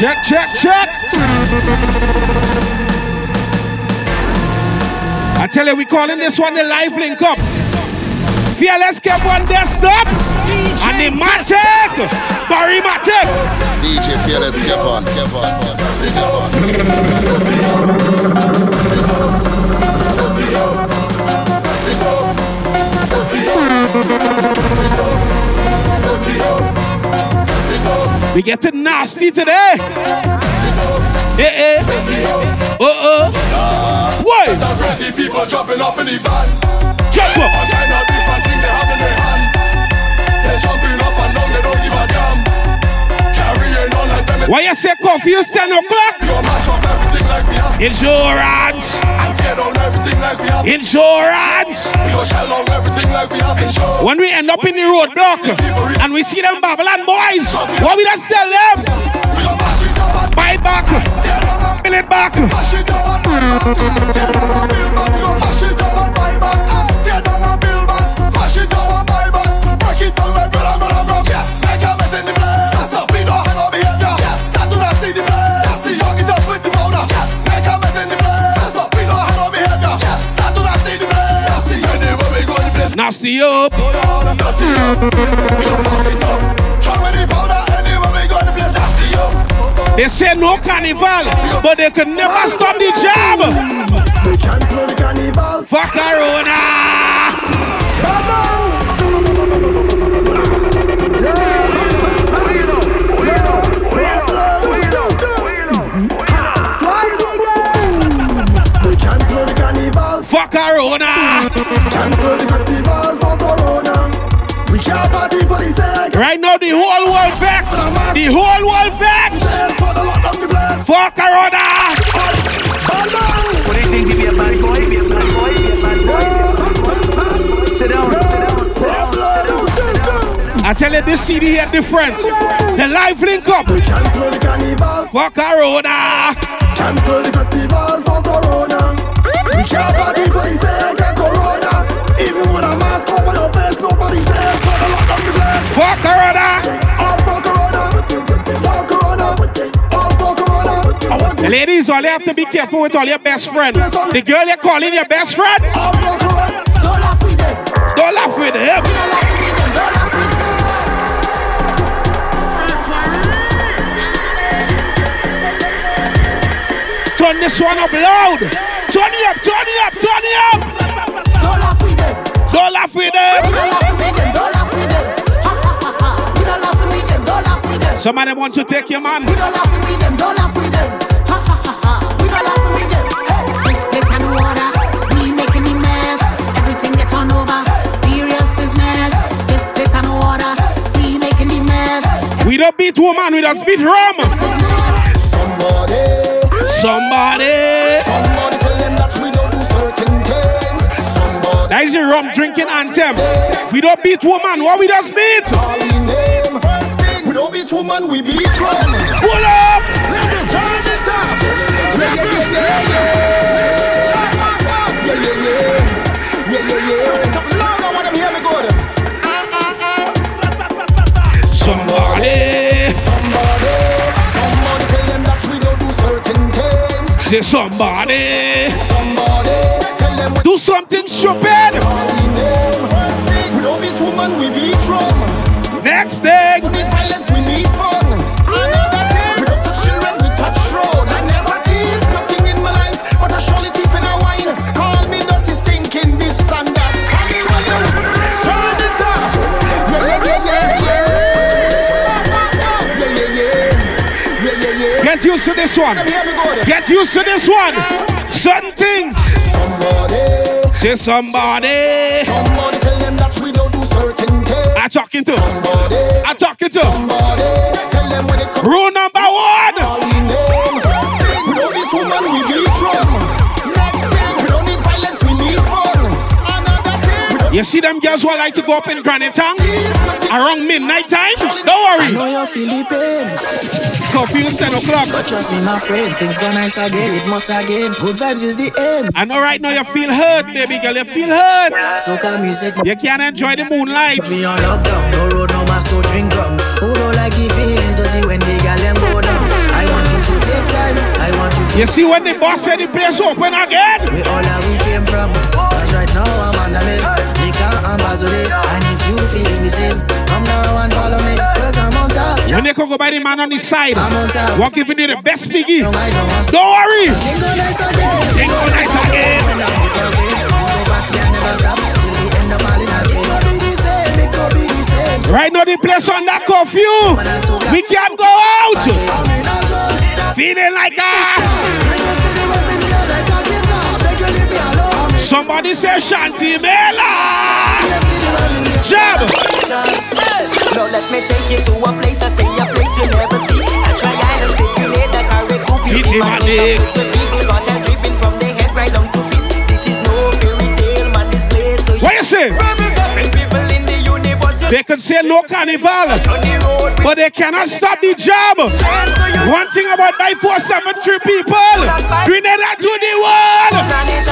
Check, check, check. I tell you, we calling this one the live link up. Fearless Kevon desktop. And the Matic. Barry Matic. DJ Fearless, keep on, keep on, We getting nasty today. Eh eh. Uh uh. Why? Crazy people jumping up in the van. Jump up. Of different thing they have in their hand. They jumping up and down, they don't give a damn. Carrying on like them. Why you say confused 10 o'clock? You mash up everything like. Insurance. And tear down everything like we. Insurance. We go shell out everything like we have. Insure. When we end up in the roadblock and we see them Babylon boys, what we just tell them? We go mash it up and Buy back. Fill it back. Nasty up. They say no carnival, but they can never stop the job. We cancel the carnival. Fuck Corona. Carnival. Fuck Corona. Cancel the festival for Corona. We can't party for the sake. Right now, the whole world vex. The whole world vex. Sales for the lock of the place. Fuck Corona. Bang, bang. What do you think? You be a bad boy? Be a bad boy? Be a bad boy? Sit down, sit down, sit down. I tell you, this CD here different. The live link up. We cancel the carnival. Fuck Corona. Cancel the festival for Corona. We can't party for the sake of Corona. Even with a mask over your face, nobody says for the lock of the place. Fuck Corona. All for Corona. For Corona. All for Corona. The Ladies, all you have to be careful with all your best friends. The girl you're calling your best friend, all for Corona. Don't laugh with them. don't laugh with him. Don't laugh with them. Don't laugh with them. Turn this one up loud. Turn it up, turn it up, turn it up. Don't laugh with them. Don't laugh with him. Don't laugh with them. Don't laugh with them. We don't laugh with them. Don't laugh with them. Somebody wants to take your man. We don't laugh with them. Don't laugh with them. Ha ha ha ha. We don't laugh with them. Hey. This place and water, we making the mess. Everything get turned over, serious business. This place and water, we making the mess. We don't beat woman, we don't beat rum. Somebody, Somebody. somebody That is a rum drinking anthem. We don't beat woman, what we just beat? we name. First thing, we don't beat woman, we beat drum. Pull up. Turn it up. Yeah, yeah, yeah, yeah, yeah. Yeah, yeah, yeah. Yeah, yeah, yeah. Turn it up loud, I want them hear me good. Somebody. Somebody, somebody tell them that we don't do certain things. Say somebody. Somebody, tell them we Do something stupid. we name. First thing, we don't beat woman, we beat drum. Next thing. We need violence, we need fun. Another thing, we don't touch children, we touch road. I never thief, nothing in my life, but I surely thief in a wine. Call me dirty, stinking this and that. Call me what turn it up. Yeah, yeah, yeah, yeah, yeah. Yeah, yeah, yeah. Yeah, yeah, yeah. Get used to this one. Hear me good. Get used to this one. Certain things. Somebody, Say somebody. somebody tell them that we don't do certain things. I'm talking to. Somebody, I'm talking to. somebody, tell them when it comes. Rule number one. All we name. Thing, we don't beat woman, we beat drum. Next thing, we don't need violence, we need fun. Another thing, You see them girls who like to go up in Granite Town around midnight time? Don't worry. know you're Philippines. Confused 10 o'clock. But trust me, my friend, things go nice again. It must again. Good vibes is the aim. I know right now you feel hurt, baby girl. You feel hurt. Soca music, You can't enjoy the moonlight. me on lockdown. No road, no mass to drink rum. Who don't like the feeling to see when the gal them go down? I want You to take time. I want you to. You see when the boss said the place open again? We all that we came from. Cause right now I'm on the limb. Liquor and Bazooka. And if When they go by the man on the side, top. giving you the best? No, don't worry. Again. Right now the place on that curfew. We can't go out. Feeling like a somebody say Shanti Mela. Bring Now let me take you to a place, I say a place you never see. I try island, stick grenade, I Carriacou, Pity pity my man, leg. place where people got hell dripping from their head right down to feet. This is no fairy tale, man, this place. So What you say? Representing people in the universe, They can say no carnival, on the road. but they cannot stop the job. So you One thing about my 473 people, Grenada to the world. plan it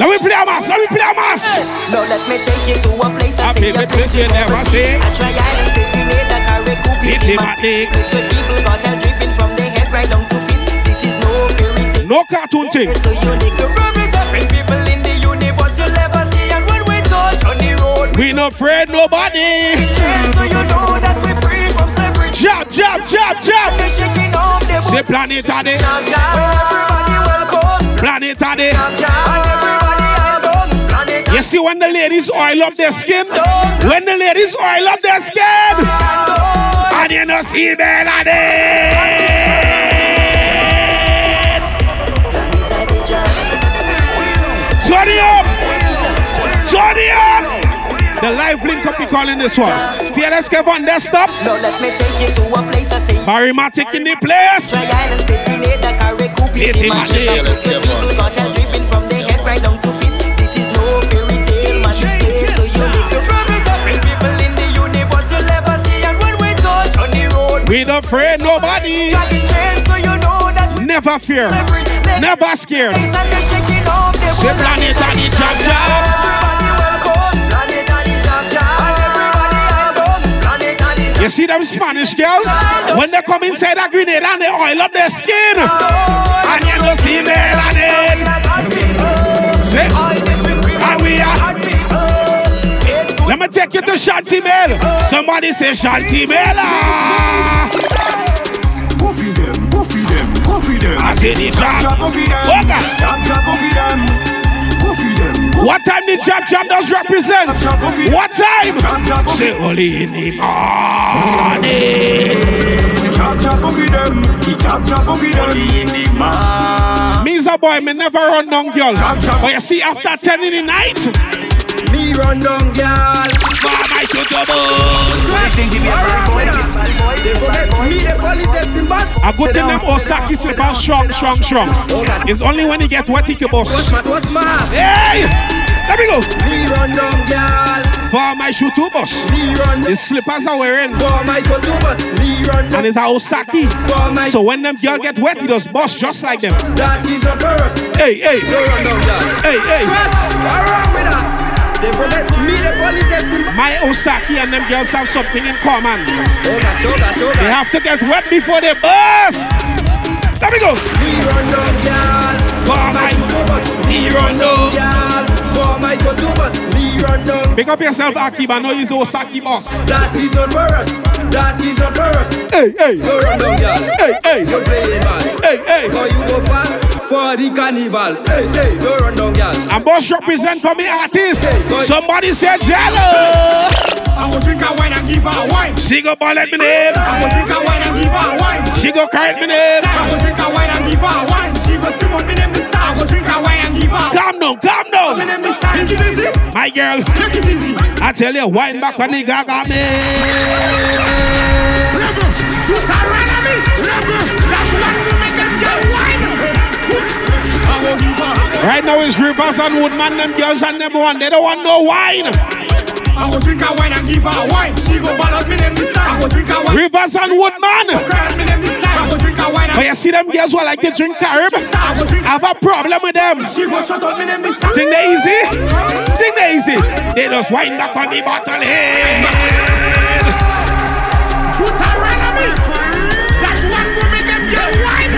Let me play a mass, let me play a mass. Now let me take you to a place I A say a place you never see. I try island, stick grenade, I Carriacou, Pity pity my leg. Place where people got hell dripping from their head right down to feet. This is no fairy tale. No cartoon thing. It's so unique to representing people in the universe you'll never see. And when we touch on the road, We no afraid nobody. we so you know that we're free from slavery. Jab, jab, jab, jab. They're shaking off their Say planet a day, Jam, jam. Everybody welcome. Planet a day. Jam, jam. And everybody album. Planet You see when the ladies oil up their skin, when the ladies oil up their skin, and you know see melody. Turn it up, turn it up. The live link up, we calling this one. Fearless Kev on desktop, Now let me take you to a place I say. Barrymatic in the place. Try island, stick grenade, I Carriacou, Pity pity my man. leg. Place where people got hell dripping from their head right down to feet. This is no fairy tale, man. This place so unique. To representing people in the universe you'll never see. And when we touch on the road, We not afraid nobody. Drag the chain so you know that we Never fear, never scared. place and they're shaking off their Say boots. planet and the jab jab. You see them Spanish girls? When they come inside a grenade and they oil up their skin. And you know see melanin. Say, and we are. Let me take you to Shanti Mel. Somebody say Shanti Mela. Ah. Go feed them, go feed them, go feed them. I say the them. Oh, God. The jab jab does represent? What time? Say only in the morning. Jab, jab, feed them. He jab, jab, feed them. in the man. Me's a boy, me never run down girl. But you see, after 10 in the night, Me run down, girl. mom, I shoot your boss. Me the police is in bus. A good thing them Osaki slipper strong, strong, strong. It's only when he get wet he can boss. What's what's my? Hey! Let me go. Me run down, girl. For my shoe two boss. Me run The slippers are wearing. for my go to bus. Me run And down. it's a Osaki. For my So when them girl get wet, he does boss just like them. that is not correct. Hey, hey, No run down, girl. hey, hey. What wrong with that? They protect me the police bus. My Osaki and them girls have something in common. Gosh, oh oh They have to get wet before they bust. Let me go. Me run down, girl. For my bus. me run down. Girl. For my go to bus. Me run down. Pick up yourself, Akiba. No, he's Osaki oh, boss. That is not for us. That is not for us. Hey, hey, No run down, girl. hey, hey, You playing man. hey, hey. Now you go far for the carnival. Hey, hey, no run down, girl. And boss represent for me artist. Somebody said jello. I will drink a wine and give her wine. She go ball at me name. I will drink a wine and give her wine. She go correct me name. I will drink a wine and give her wine. She go scream out me name Calm down, calm down. name the star. Take it easy. My girl, Take it easy. I tell you, wine back on the gaga me. Shoot her right at me. That's one to make them girl wine. I will give her. Right now it's Rivers and Woodman, them girls and them one. They don't want no wine. I will drink a wine and give her wine. She go ball out me name the star. I will drink a wine. Rivers and Woodman. But you see them girls who like to drink carb? I go drink. I have a problem with them. She go shut up me name this time. Think they easy? Think they easy? They just wind back on the bottle head. I run on me. That one go make them get wine.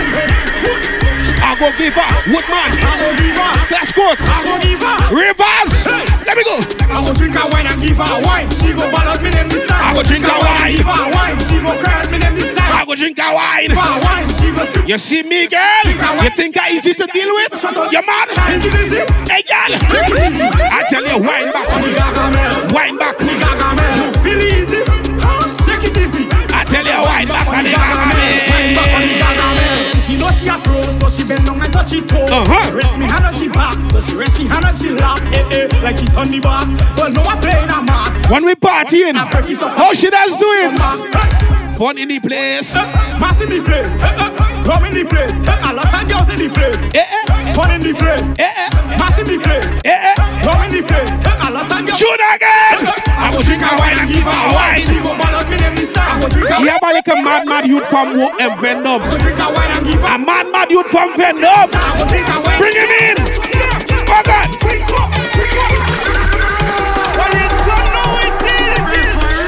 I go give her Woodman, I go give her. Clarke's Court, I go give her. Rivers. Let me go. I go drink her wine and give her wine. She go ball me name this time. I go drink her wine. Give her wine. She go cry me name this time. I go drink a wine. Give her wine. She go. You see me, girl? You think I easy to deal with? You mad? Take it easy. Hey, girl. Take it easy. I tell you, wine back. Wine back. Me gagamel. You feel easy. Take it easy. I tell you, wine back Wine back garment. gagamel. She know she a pro, so she bend down and touch it toe. Uh-huh. Rest me hand on she back, so she rest she hand on she lap. Eh eh, like she turn the boss. Well, no I play in a mask. When we partying, how she does do it? Fun in the place. Mass in the place, eh, eh, come in the place, eh, a lot of girls in the place, Eh, eh, fun in the place, eh, eh, mass in the place, eh, eh. Come in the place, a lot of girls. Shoot again. I go drink a wine and give her wine. She go ball out me name this time. I go drink a Yeah, but like a mad, mad youth from um, Vendom. go a wine and give her. A mad, mad youth from Vendom. I go drink a wine. Bring him in. Oh, God. Drink up, drink up. Well, you don't know it is.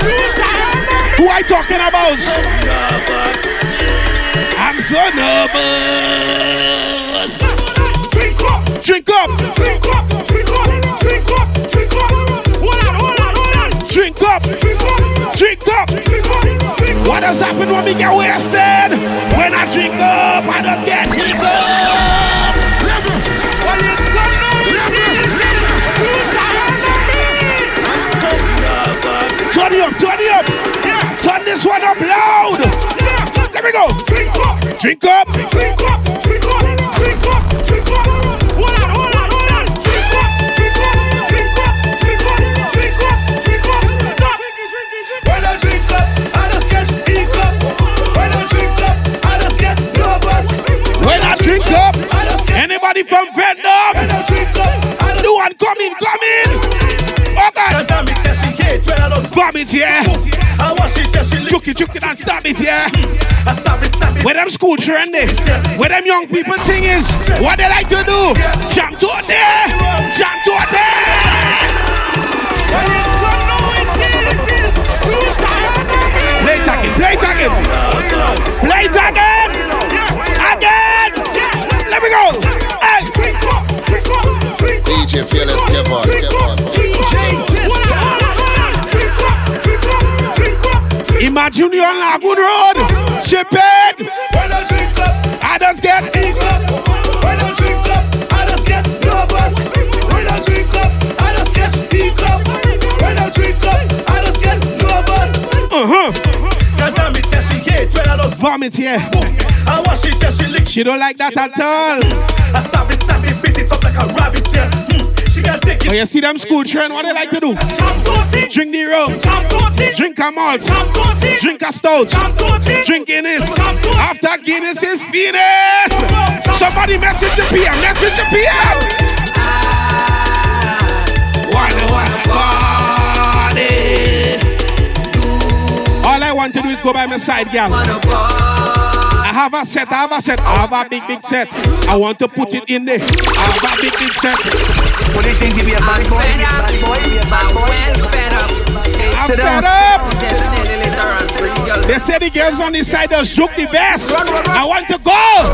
Drink up. Who I talking about? I'm so nervous. Drink up, Drink up. drink up, drink up, drink up, drink up. Hold on, hold on, hold on. Drink up. Drink up, Drink up. drink up, drink up. What does happen when we get wasted? When I drink up, I don't get drink up. Well, you don't know it is. Drink up. Turn it up, turn it up. Yeah, Turn this one up loud. yeah. Let me go. Drink up, Drink up. drink up, drink up, bomb it here. I wash it, yeah, she Chuck it, chuck it and stop it here. I stab it, stab it. Where them school trendy, where them young people thing is, what they like to do, jump to it there, jump to it there. Play again, play again, play it again. Let me go. Hey. DJ Fearless Kevon, Kevon. Imagine you on Lagoon Road, ship it. When I drink up, I just get up. When I drink up, I just get nervous. When I drink up, I just get up. When I drink up, I just get nervous. uh huh. God damn it, yeah, she hate when I don't Vomit here. I wash it, yeah, she lick. She don't like that at all. I stab it, stab it, beat it up like a rabbit, yeah. Hmm. She can take But it. Oh, you see them school trend, what they like to do? Drink the rum, drink a malt, drink a stout, drink Guinness. After Guinness is Venus. Somebody message the PM, message the PM. Wanna, wanna party. All I want to do is go by my side, girl. I have a set, I have a set, I have a big, big set. I want to put it in there. I have a big, big set. What do you think? Give me a bad boy? Be a bad boy? Be a bad boy? I'm Sit down. fed up. They say the girls on this side just joke the best. I want to go.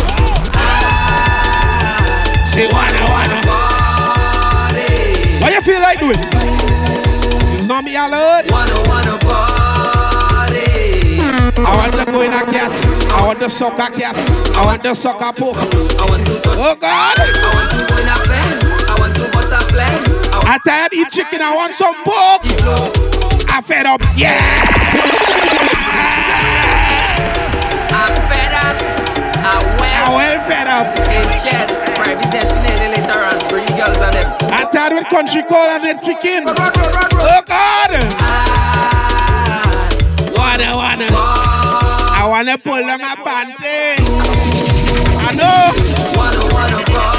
Say wanna wanna. What you feel like doing? It's not me alone. I I want the sucker poke. I want to a cat. I want to suck a poke. Oh God. I tired eat chicken. I want some pork. I fed up. Yeah. I'm fed up. I I well. well fed up. Chad, private destiny later on. Bring the girls on them. I tired with country call and then chicken. Oh God. Wanna wanna. I wanna pull on my panties. I know.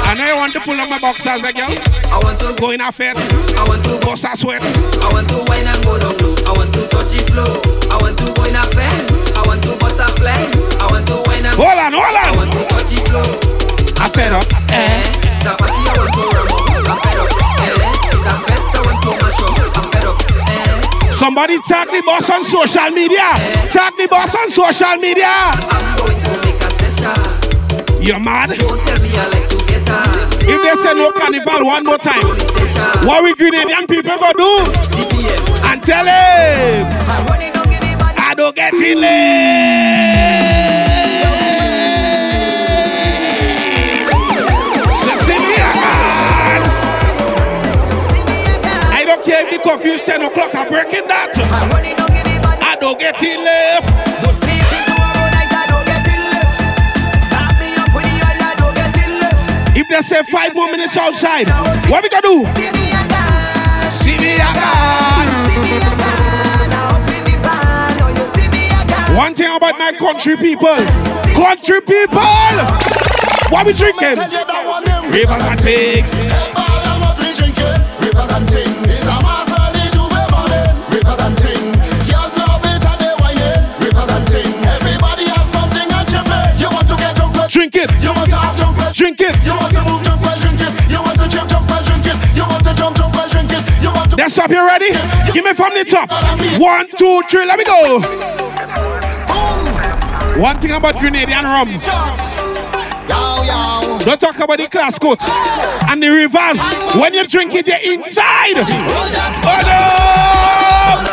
I know you want to pull on my boxers, girl. I want to go in a fit. I want to bust a sweat. I want to wine and go down low. I want to touch it flow. I want to go in a fence. I want to bust a flame. I want to wine and hold on, hold on. I want to touch it flow. I fed up. Eh. It's a party. I want to run up. I fed up. Eh. It's a fest. I want to mash up. I fed up. Eh. Somebody tag the boss on social media. Tag the boss on social media. I'm going to make a session. You're mad? If they say no carnival one more time, what we Grenadian people gonna do? And tell him. I don't get in late. Confused 10 o'clock, I'm breaking that. I don't get in left. If they say five more minutes outside, what we gonna do? See me again. One thing about my country people, country people, what we drinking? Rivers and take. Drink it, You want to have drunk, well, drink it. You want to move drunk, well, drink it. You want to jump, jump, well, drink it. You want to jump, jump, well, drink it. You want to. That's up, you ready? Give me from the top. One, two, three, let me go. One thing about Grenadian rums, don't talk about the Clarke's Court and the reverse. When you drink it, you're inside. Well, that's Oh no!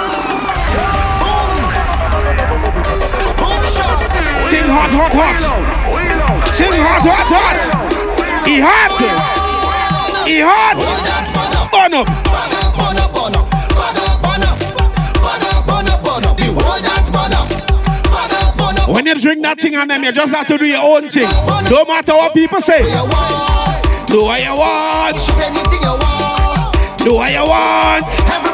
boom shot. Sing hot, hot, hot. Sing hot, hot, hot. He hot. He hot. Burn up. Burn up. Burn up, burn up, burn up. Burn up, burn up. The whole dance burn up. When you drink that thing and them, you just have to do your own thing. Don't matter what people say. Do what you want. Anything you want. Do what you want.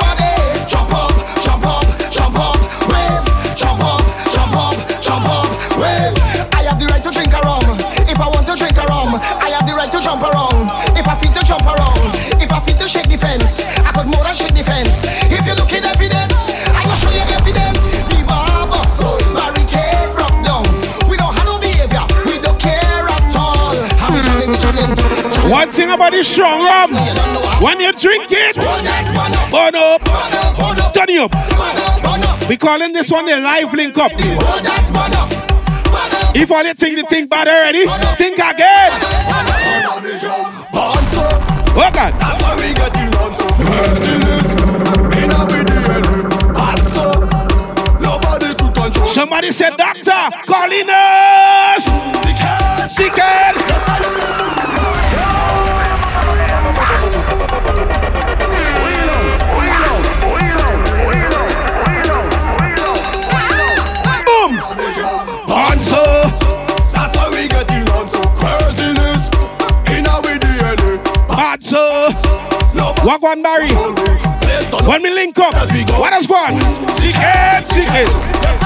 To shake the fence, I could more than shake the fence. If you look in evidence, I show you evidence. The bar barricade broke down. We don't have no behavior, we don't care at all. How we challenge, challenge, challenge. One thing about this strong rum, You don't know how. when you drink it, burn up, turn it up. burn up, burn up. We calling this one the live link up. That's man up. Man up. If all you think the thing bad already, think again. Oh God. Somebody said, Doctor, calling us. Sick head. Boom. On so. That's how we get you on so. Merciless, in a video, Bad so. Walk one Barry. When we link up, what has gone? Sick head.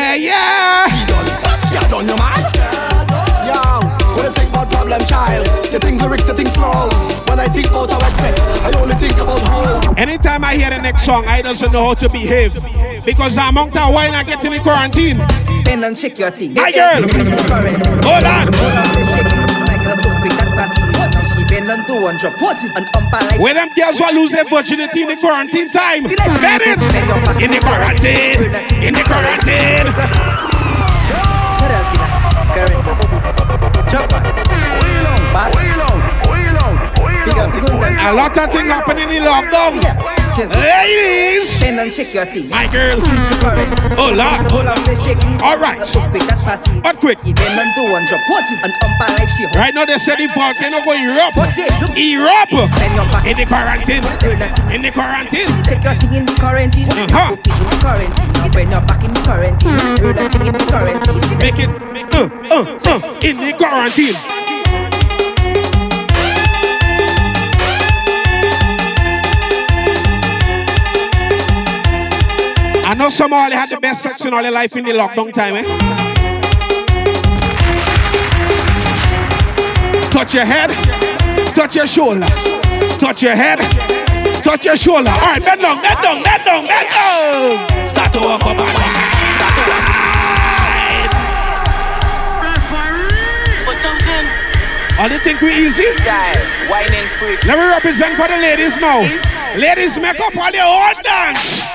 problem, child, you think lyrics, you think flows. When I think about how I fit, I only think about home. Anytime I hear the next song, I doesn't know how to behave. Because I'm out of wine, I get in the quarantine. Bend and shake your thing. My girl. Hold on. Hold on, they shake it like a toothpick that passy. Now she bend on 200, put it on umpa like Where them girls will lose their virginity in the quarantine time. Get it? In the quarantine. In the quarantine. Shut up, Tina. Current. Chop on. Bad. Big up the guns and A lot of things happening in lockdown. Yeah. Cheers. Ladies. Bend and shake your thing. My girl. Oh, Lord. Hold on, they shake it. All right. A that passy. But quick. You bend on 200, put it on umpa like she. Right now they say the volcano go Europe. Put it. Look. Europe. Back. In the quarantine. Turn that thing In the quarantine. Check your thing in the quarantine. Uh-huh. In the quarantine. When you're back in the quarantine. That thing in the quarantine. Make it uh, uh, uh, in the quarantine. Know some of had the best sex in all your life in the lockdown time, eh? Touch your head, touch your shoulder, touch your head, touch your shoulder. All right, bend down, bend down, bend down, bend down. Start to walk up and wine. Start to wine. All they think we easy? Style, whining. Let me represent for the ladies now. Ladies, make up all your own dance.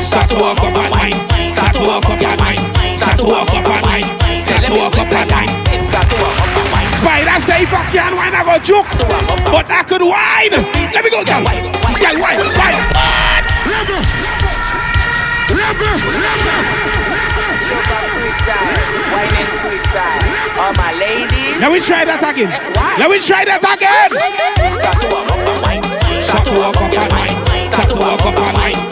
Start to walk up and wine. Start to walk up and wine. Start to walk up and wine. Start to walk up and wine. Start to walk up and wine. Spider say if I can't wine, I go joke. But I could wine. Let me go, girl. Girl, wine, wine. Whining freestyle. All my ladies, Let me try that again. Let me try that again. start to walk up and wine. Start to walk up and wine. Start to walk up and wine.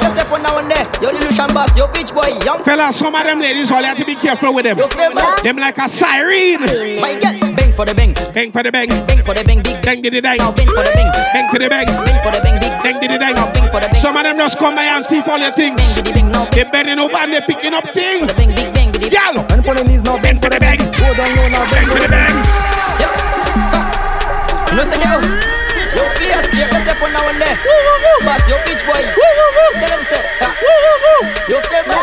one now and there. Yo, Illusion Boss, yo, Beach Boy, young Fellas, some of them ladies all have to be careful with them. Them like a siren. My yes, bang for the bang, Bang for the bang. bang for the bang, big Bang diddy dang. Now bang for the bang, Bang to the bang. bang for the bang, big Bang diddy dang. Now bang for the bang, Some of them just come by and thief all your things. bang, biddy, bang, now They bending over and they picking up things. bang, big bang, biddy, Girl, And for the knees now, bang for the bang. go down low now, Bang for the bang. Yo, no sé qué, oh. Yo, clear, clear yourself one now and there. Boss, yo, Beach Boy. Tell them say, ah. Yo, flavor.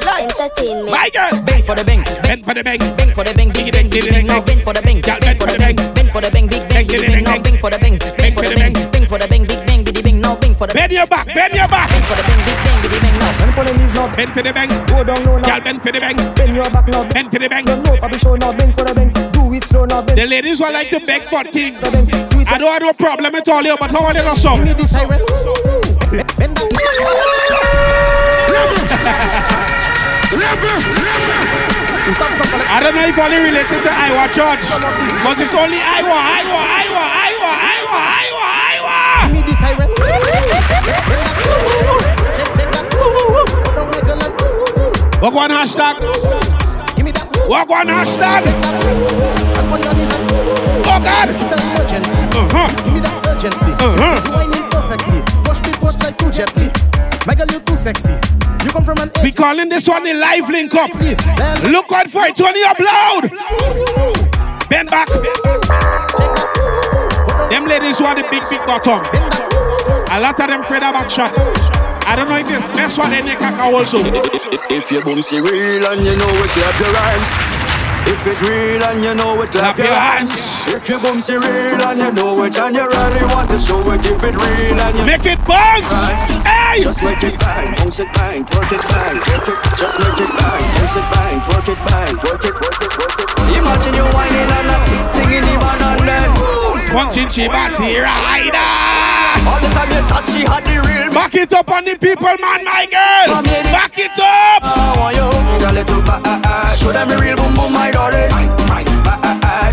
Slide. Entertainment. My girl. Bang for the bang, bang. Bang for the bang. Bang for the bang, big bang, big bang, now bang for the bang, Girl, bang for the bang, bang for the bang, big bang, big bang, now bang for the bang, bang for the bang, bang for the bang, big bang, biddy bang, now bang for the Bend your back, bend your back. bang for the bang, big bang, biddy bang, now. And for the knees now, Bend for the bang. go down low now. Girl, bend for the bang. Bend your back now. Bend for the bang. Don't know, Papi show now, bend for the bend. Do it slow now, bend The ladies will like to beg for things. the I don't have no problem at all here, but how are they not Give some? me this siren. I don't know if only related to Iowa Church, but it's only Iowa, Iowa, Iowa, Iowa, Iowa, Iowa, Iowa. Give me this siren. Just bend that. Don't make a lot. Walk one hashtag. Give me that. Walk one hashtag. And on your knees and Oh God. it's an emergency. Uh-huh. Give me that urgently. Uh-huh. You whining perfectly. Push me, push like too gently. My girl, you too sexy. You come from an We calling this one the live link up. Look out for it, Tony upload. Bend back. Them ladies are the big, big bottom. A lot of them afraid of back shot. I don't know if it's best one in the caca also. If you boom real and you know it, clap your hands. If it real and you know it, clap, Clap your your hands. If you boom see real and you know it and you really want to show it, if it real and you Make it bounce. Hey! just make it bang, bounce it bang, it bang, it, just make it bang, bounce it bang, twerk it bang, it, it, it. Imagine you whining and tick ting in the band and then Punching she body rider. All the time you touch, she had the real. Back it up on the people, man, my girl. Back it up. I want you, girl, it up, ah, ah, ah. Show them the real boom boom, my ah.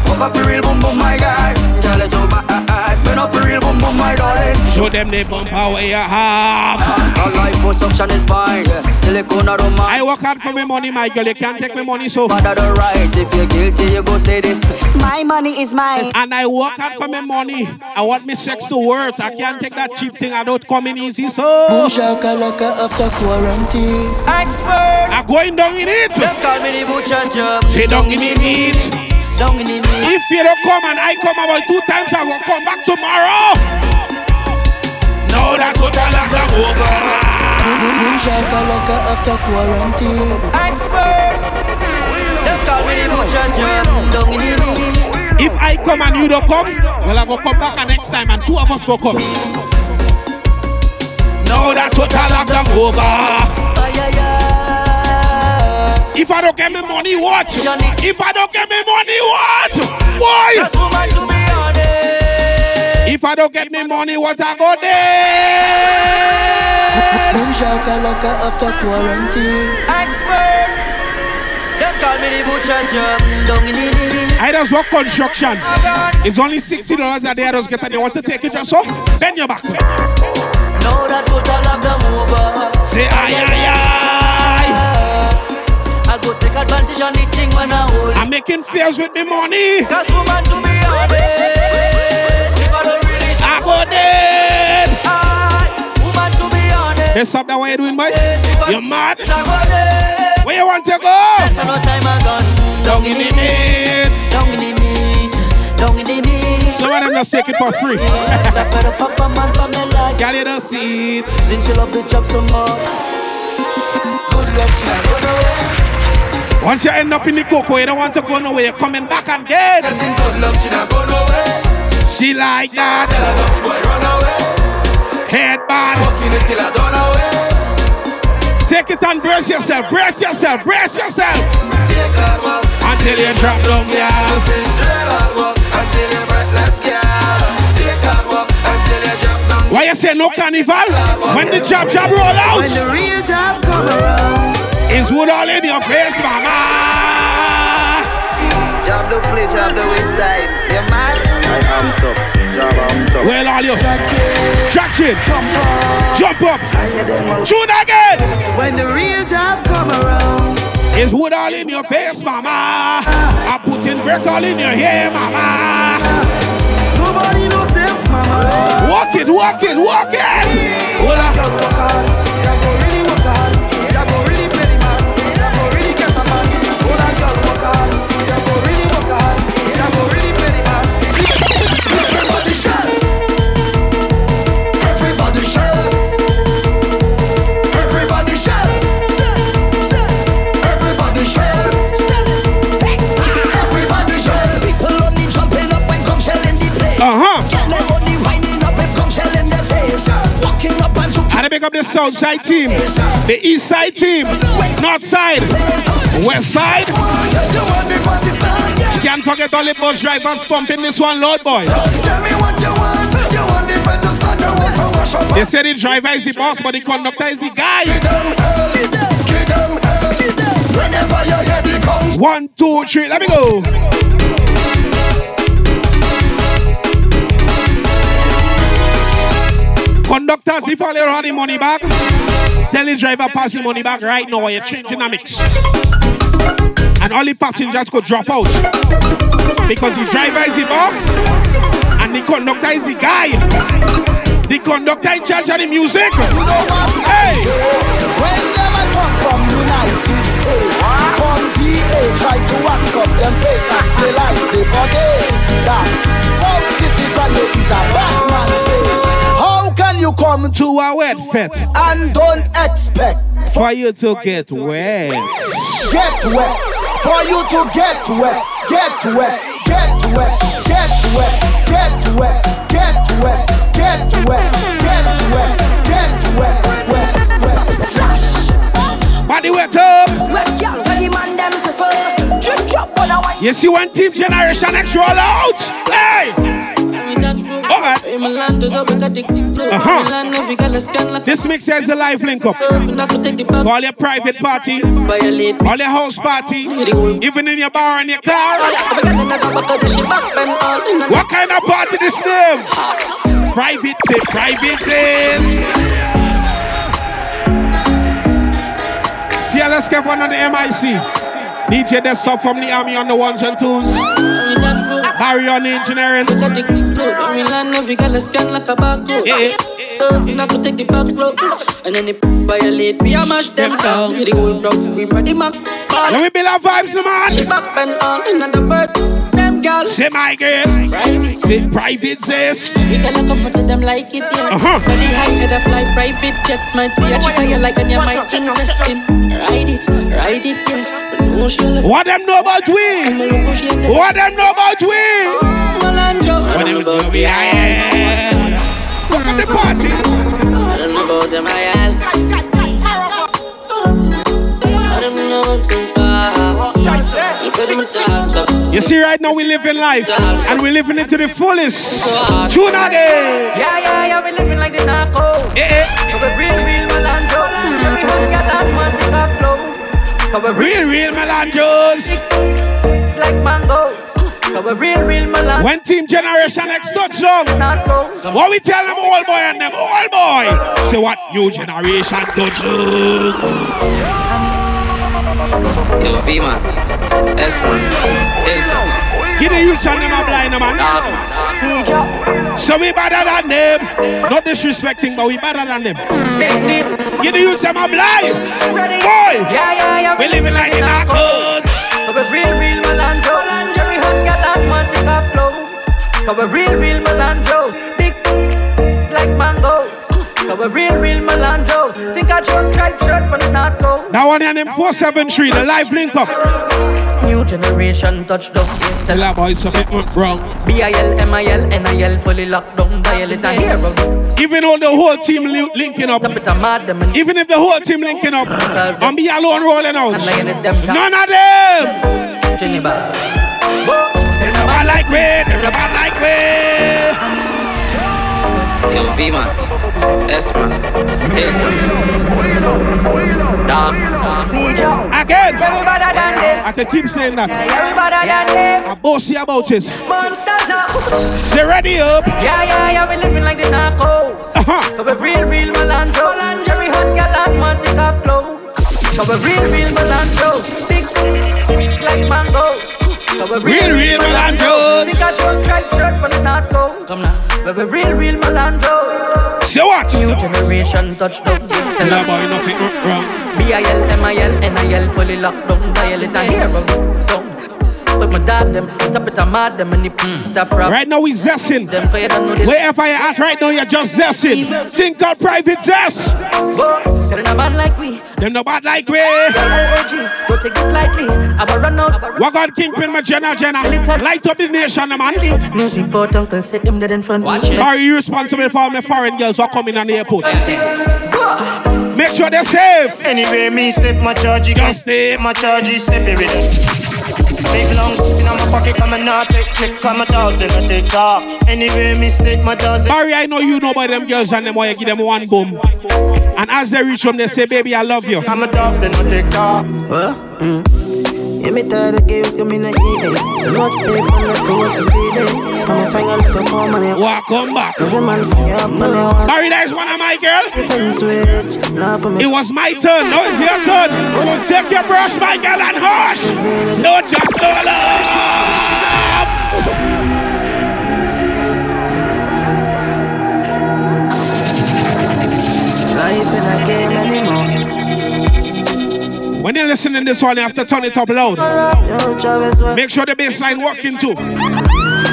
Fuck up the real boom boom, my guy. Girl, it up, Burn up real boom boom, my darling. Show them the bump how you have. All life construction is fine. Silicone, I don't I mind. work hard for my money, my girl. You can't take my money, so. But the right. If you're guilty, you go say this. My money is mine. And I work hard for my money. I want me sex to work. I can't take that cheap thing. I don't come in easy, so. Boom shakalaka after quarantine. Expert. I'm going down in it. Them call me the butcher job. Say down in the meat. Down in the. If you don't come and I come about two times, I will come back tomorrow. Now that total lockdown over. Shakalaka after quarantine. Expert. Them call me the butcher job. Down in the. If I come and you don't come, well, I go come back and next time and two of us go come. Now that total lockdown over. If I don't get me money, what? Johnny. If I don't get me money, what? Why? Woman to be honest. If I don't get me money, what I go there? Boom shakalaka after quarantine. Expert. Them call me the butcher job. Down in the. I just work construction. It's only sixty dollars a day. I just get and they want to take it just so. Bend your back. Now that total lockdown over. Say aye aye aye. Go take advantage on the thing when I hold. I'm making fears with me money. Cause woman to be honest, if I don't really I go dead. I, woman to be honest, Hey, stop that what you doing, boy? You mad? Where you want to go? So no time I gone. Down in the meat. Down in the meat, down in the meat. Some of them just take it for free. That for the papa man for me like. Girl, you don't see it. Since you love the job so much. Good love, she not gonna. Once you end up in the cocoa, you don't want to go nowhere. You're coming back again. She like that. Head bad. Take it and brace yourself, brace yourself, brace yourself. Until you drop down, yeah. Why you say no carnival? When the job job roll out? When the real job come around is wood all in your face, mama. job do play, job do waste time. You mad? I am top, job am top. Well, all you. Track it. Jump up, Jump up. I hear them out. Tune again. When the real job come around, Is wood all in your face, mama. I put in brick all in your hair, mama. nobody no safe, mama. Walk it, walk it, walk it. Hold up. South Side team, the East Side team, North Side, West Side. Can't forget all the bus drivers pumping this one, Lord boy. They say the driver is the boss, but the conductor is the guy. One, two, three, let me go. Conductors, if all you have the money back, tell the driver pass the money back right now changing the mix. And all the passengers could drop out. Because the driver is the boss and the conductor is the guy. The conductor in charge of the music. Hey! When them come from United States, from DA try to wax up them face and they like they forget that South City Grande is a Batman face. How can you come to To a wet fet and don't expect for you to get wet. get wet? For you to get wet, get wet, get wet, get wet, get wet, get wet, get wet, get wet, get wet, wet, wet, splash. Body wet up. Wet girl, when the man them prefer. Drip drop on a white. You see when Team Generation X roll out? Hey! Uh-huh. This mix here is the live link up. For all your private party, all your house party, even in your bar and your car. What kind of party this name? Private tip, private is. Fearless Kev on the MIC. DJ Desktop from the army on the ones and twos. Barry on the engineering. Look at the look. Girl a. Yeah. Not to take the back road. And then they violate me, I mash them down. With the whole crowd scream ready man. Let me build our vibes, no She man. back and on another bird Them girls Say my girl. Private. Say private says. We can look up to them like it, yeah. Uh-huh. Body high, head a fly private jets Might see a chick and you like and you might invest in. Ride it, ride it, yes. But no she What them know about we? What them know about we? Melanjo What they would do behind? Fuck the party. I don't know about them, I. You see, right now we're living life and we're living it to the fullest. Tune again. Yeah, yeah, yeah, we're living like the narco. Yeah, yeah. We're real, real Malandro. Everyone got take off flow. Real, real Melanjos. Like mango. When Team Generation X touch down, what we tell them old boy and them old boy. Say what new generation touch down. Yo, B man. S man. Hilton. Give the youths and them a blind man. So we better than them. Not disrespecting, but we better than them. Give the youths them a blind. Boy, Yeah, yeah, yeah. we living like in our codes. Cause we real, real Melandros. Jerry Hunt got and want take off clothes. Cause we real, real Melandros. Big like mangoes. Cause we real, real Melandros. Think I drunk right shirt from the North Coast. Now one of them 473, the live link up. New generation touchdown. Tell our boys something went wrong. B-I-L, M-I-L, N-I-L, fully locked down. Violate a hero. Even though the whole team li- linking up. Top it mad them and Even if the whole team linking up. And be alone rolling out. And lioness them top. None of them. Jenny Bell. They're not bad like we. They're like we. Yo, B man. S man. Hilton. Dog. Again. Yeah, we better than them. I can keep saying that. Yeah, we better than them. I'm bossy about it. Monsters out. Say ready up. Yeah, yeah, yeah, we living like the narcos. Uh-huh. Cause we real, real Melandro. Jerry Hunt got and want take off clothes. Cause we real, real Melandro. Big like mangoes. Cause we Real, real Melandros. Think I drunk right shirt from the North Coast. Come now. But we real, real Melandro. Say what? New generation touchdown. Tell Tell our them boy nothing wrong. B-I-L, M-I-L, N-I-L, fully locked down, violate a hero. So, but my dad them, top it a mad them, and the mm, top rap. Right now we zesting. Them cause don't know this. Wherever you're at right now, you're just zesting. Think of private zest. Whoa, Cause in a band like we, Them no bad like we. Don't take it slightly. I will run out. What God Kingpin, my Jenna Jenna. Light up the nation, man. News report, uncle said them dead in front. Watch it. Are you responsible for all the foreign girls who are coming on the airport? Make sure they're safe. Anyway, me step my charge, you Just step. my charge, step it with it. Big long in my pocket, come and not take check, come a thousand, I take talk. Anyway, me step my dozen. Barry, I know you know about them girls and them why you give them one boom. And as they reach home, they say, baby, I love you. I'm a dog, then I take talk. Well, mm. Yeah, me tired of games coming to eat it. So much paper left for us to beat it. I'm a finger looking for money. Welcome back. Cause a man you up want Barry, that is one of my girl. switch. Now for me. It was my turn. Now it's your turn. Take your brush, my girl, and hush. No just no love. When you're listening to this one, you have to turn it up loud. Yo, Travis, what? Make sure the bass line working too.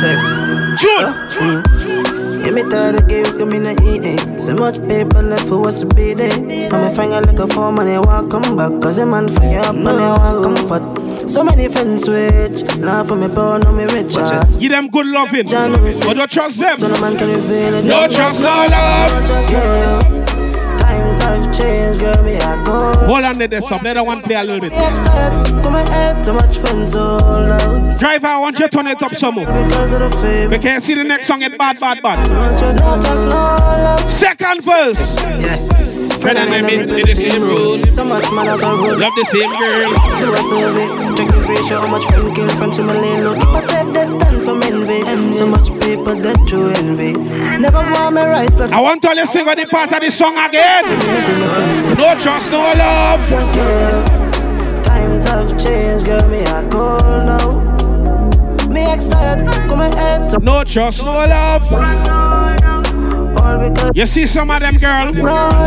Sex. June. Mm. Yeah, me tired of games coming to eat it. So much paper left for us to beat it. I'm a finger looking for money, want come back. Cause a man for you up and they want comfort. So many friends switch. Now for me poor, no me rich. Give them good loving. But don't trust them. So no man can reveal it. No trust, no love. Times have changed, girl, me I go. Hold on to this up. Let that one play a little bit. Me excited, come and head, too much friends all out. Driver, I want you to turn it up some more. Because of the fame. We can't see the next song get bad, bad, bad. No trust, no trust, no love. Second verse. Yeah. Friend and them in the same road. So much man out on road. Love the same girl. Do a survey, check the ratio, how much friend kill friends to my lane low. Keep myself distant from envy. So much people that you envy. Never want me rise, but I want to listen to the part of the song again. listen, listen. No trust, no love. Yeah. Times have changed, girl, me I go now. Me ex tired, come and head. No trust, no love. You see some of them girl,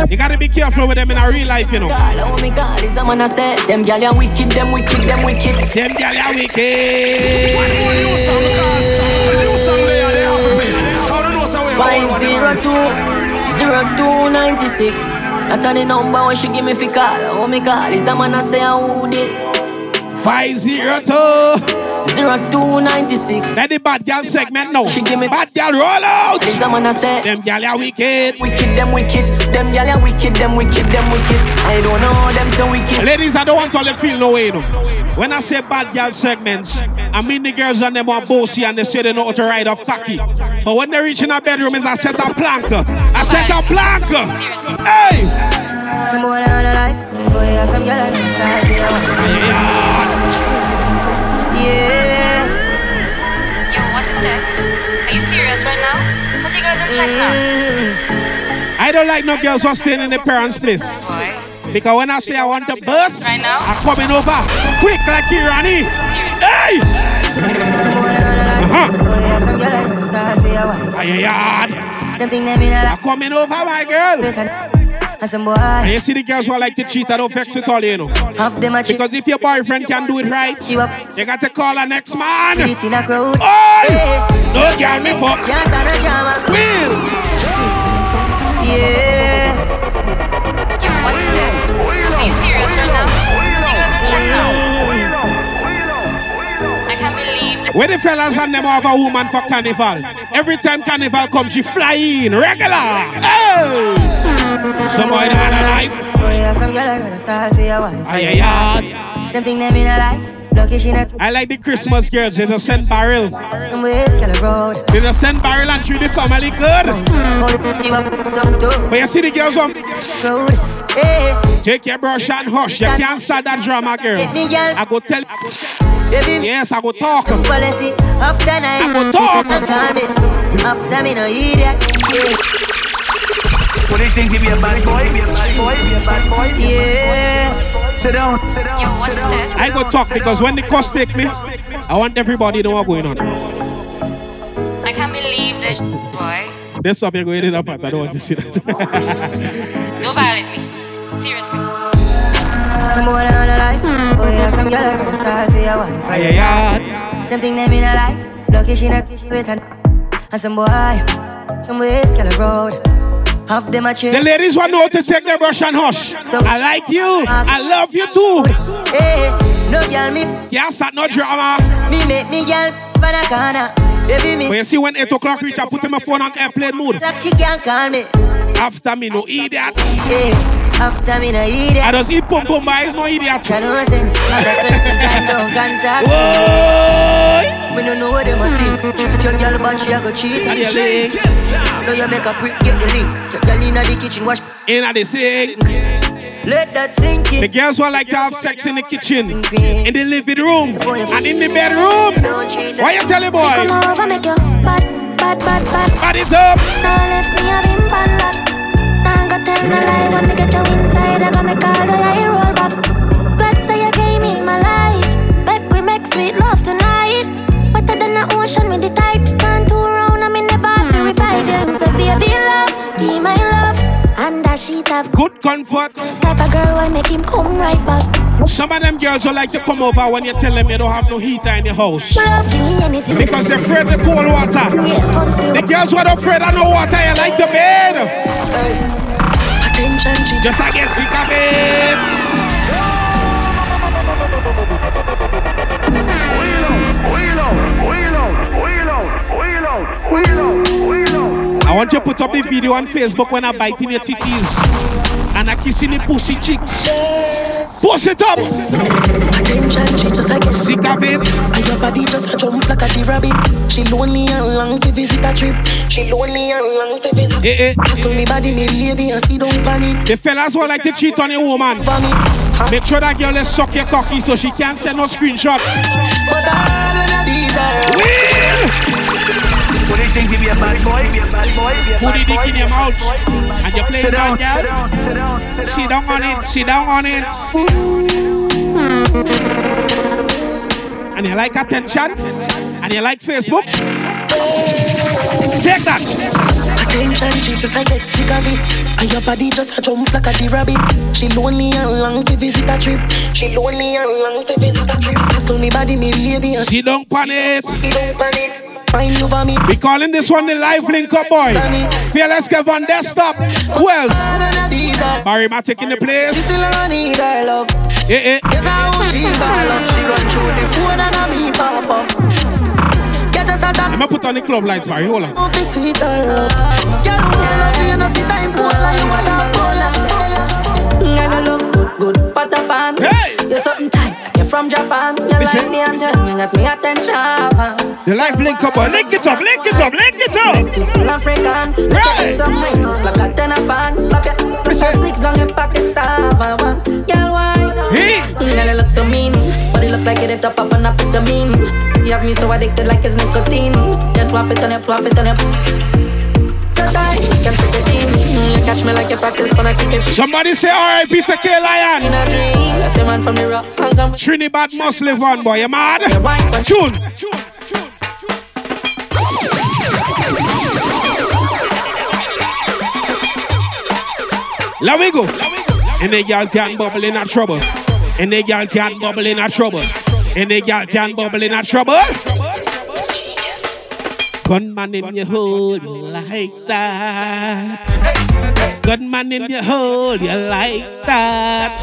you gotta be careful with them in a real life, you know. God, oh my God, is a man I say Them gal are wicked, them wicked, them wicked Them gal are wicked. Five zero two zero two ninety six. That's the number when she give me fi call. Oh my God, is a man I say who this? 502. Zero two ninety six. Let the bad girl segment now. She give me Bad girl roll out. Is a man I say Them gal are wicked. wicked, them wicked, them gal are wicked, them wicked, them wicked. I don't know them so wicked. Ladies, I don't want to let feel no way, no. When I say bad girl segments, I mean the girls and them are bossy and they say they know how to ride off cocky. But when they reach in a bedroom, it's a set of plank. I set a plank. Hey! Some boy on a life, boy have some gal style. Yeah. Yo, what is this? Are you serious right now? Put you guys in check now. I don't like no girls who are staying in their parents' place. Boy. Because when I say I want the bus, Right now? I'm coming over quick like Irani. Hey! Uh-huh. Mean a I'm lot. coming over, my girl. And some boy, And you see the girls who like to cheat, I don't vex with all, you know. half them a cheat. Because if your boyfriend can do it right, You up, you got to call the next man. beat in a crowd. Oi! No girl me fuck. Can't stand a drama. Will! Yeah. Where the fellas and them have a woman for carnival? Every time carnival comes, she fly in regular. Hey! Some boy that had a life. Oh, boy, have some girl I gonna style for your wife. Ay, ay, ay. Them think they mean a lie. Lucky she not. I like the Christmas girls. They just send barrel. Them ways, girl, a road. They just send barrel and treat the family good. Hold you up, talk to. But you see the girls on. Eh, eh. Take your brush and hush. You can't start that drama, girl. Hit me, girl. I go tell. Baby, Yes, I go talk. policy. After night, I go talk. and call me. After me, no idiot. Yeah. What do you think? You be a bad boy? Be a bad boy? Be a bad boy? Yeah. Sit down. Sit down. Yo, what is this? I go talk because when the cost take me, I want everybody to know what's going on. I can't believe this, boy. This up you're going in up. I don't want to see that. Don't violate me. Seriously. Some boy on a life. Oh, boy, have some girl I gonna style for wife. Ay, ay, ay. Them think they mean a lie. Lucky she not with an and some boy. Them ways, girl, road. Half them a The ladies want to know to take their brush and hush. I like you. I love you too. Hey, no girl, me, Can't start no drama. me make me girl, banana. Baby, me But you see when 8 o'clock reach, I put my phone on airplane mode. like she can't call me. After me, no idiot. Hey, after me no eat I just eat pum pum, but it's no idiot. You know say, at a certain don't contact. Whoa! Me no know what them a think. Treat your girl, but she a go cheat. And you Now you make a prick, get the link. Your girl inna the kitchen, wash. in at the sink. Let that sink in. The girls who like to have sex in the kitchen, in the living room, and in the bedroom. Why you tell the boy? Come over, make you bad, bad, bad, bad. Bad it up. Now left me a bim pan lock. Now go tell no lie when me get you inside. I gonna make all the eye roll back. Glad say you came in my life. Bet we make sweet love tonight. Wetter than the ocean with the tide. Turn two round, I'm in the bath to revive you. So baby love, be my love. And that sheet have Good comfort. type of girl why make him come right back. Hmm. Some of them girls who like to come over when you tell them you don't have no heater in the house. Love, give me anything. Because they're afraid of cold water. The girls who are afraid of no water, you like the bed. Just I get sick want you to put up the video on Facebook when I bite in your titties and I kissing the pussy cheeks. Push it up. Attention, she just like. Sick of it. And your body just a jump like a the rabbit. She lonely and long to visit a trip. She lonely and long to visit. Eh, eh. I told me body, me baby, and see don't panic. The fellas who like to cheat on a woman, make sure that girl is suck your cocky so she can't send no screenshot. But I Put the dick in your mouth and you play Sit down. bad Sit girl. down. Sit down. Sit down. Sit down on it. Sit down on it. And you like attention? And you like Facebook? Take that. Attention, she just like get sick of it. And your body just a jump like a the rabbit. She lonely and long to visit a trip. She lonely and long to visit a trip. I told me body, me baby, and Sit down on it. see don't panic. Mind over me. We calling this one the live link up boy. Fearless Kev on desktop. Who else? I wanna be there. Barry Matic in the place. Still I need her love. Eh, eh. She call up. She run through the phone and I me pop up. Get us a I'm gonna put on the club lights, Barry. Hold on. Move it sweet her up. Girl, who love me, you know, see time poor like you want a polar. And I look good, good, but a pan. Hey! You're something tight. From Japan. You Listen. like the anthem. You got me attention. The live link up boy. Link it up, link it up, link it up. Beautiful African. Right. some rings. Like a ten a band. Slap ya. Listen. Six down in Pakistan. Girl, why? Hey. Girl, look so mean. But it look like it top up and I put them in. You have me so addicted like it's nicotine. Just swap it on your, swap it on your. So die, you can take it in. You catch me like you practice when I kick it. Somebody say R.I.P. to K In Lion. a dream, left man from the rocks and come. Trinidad must live on, boy. You mad? Tune. Let we go. And the girl can't bubble in a trouble. And the girl can't bubble in a trouble. And the girl can't bubble in a trouble. Gunman in your hole, you like that. Gunman in your hole, you like that.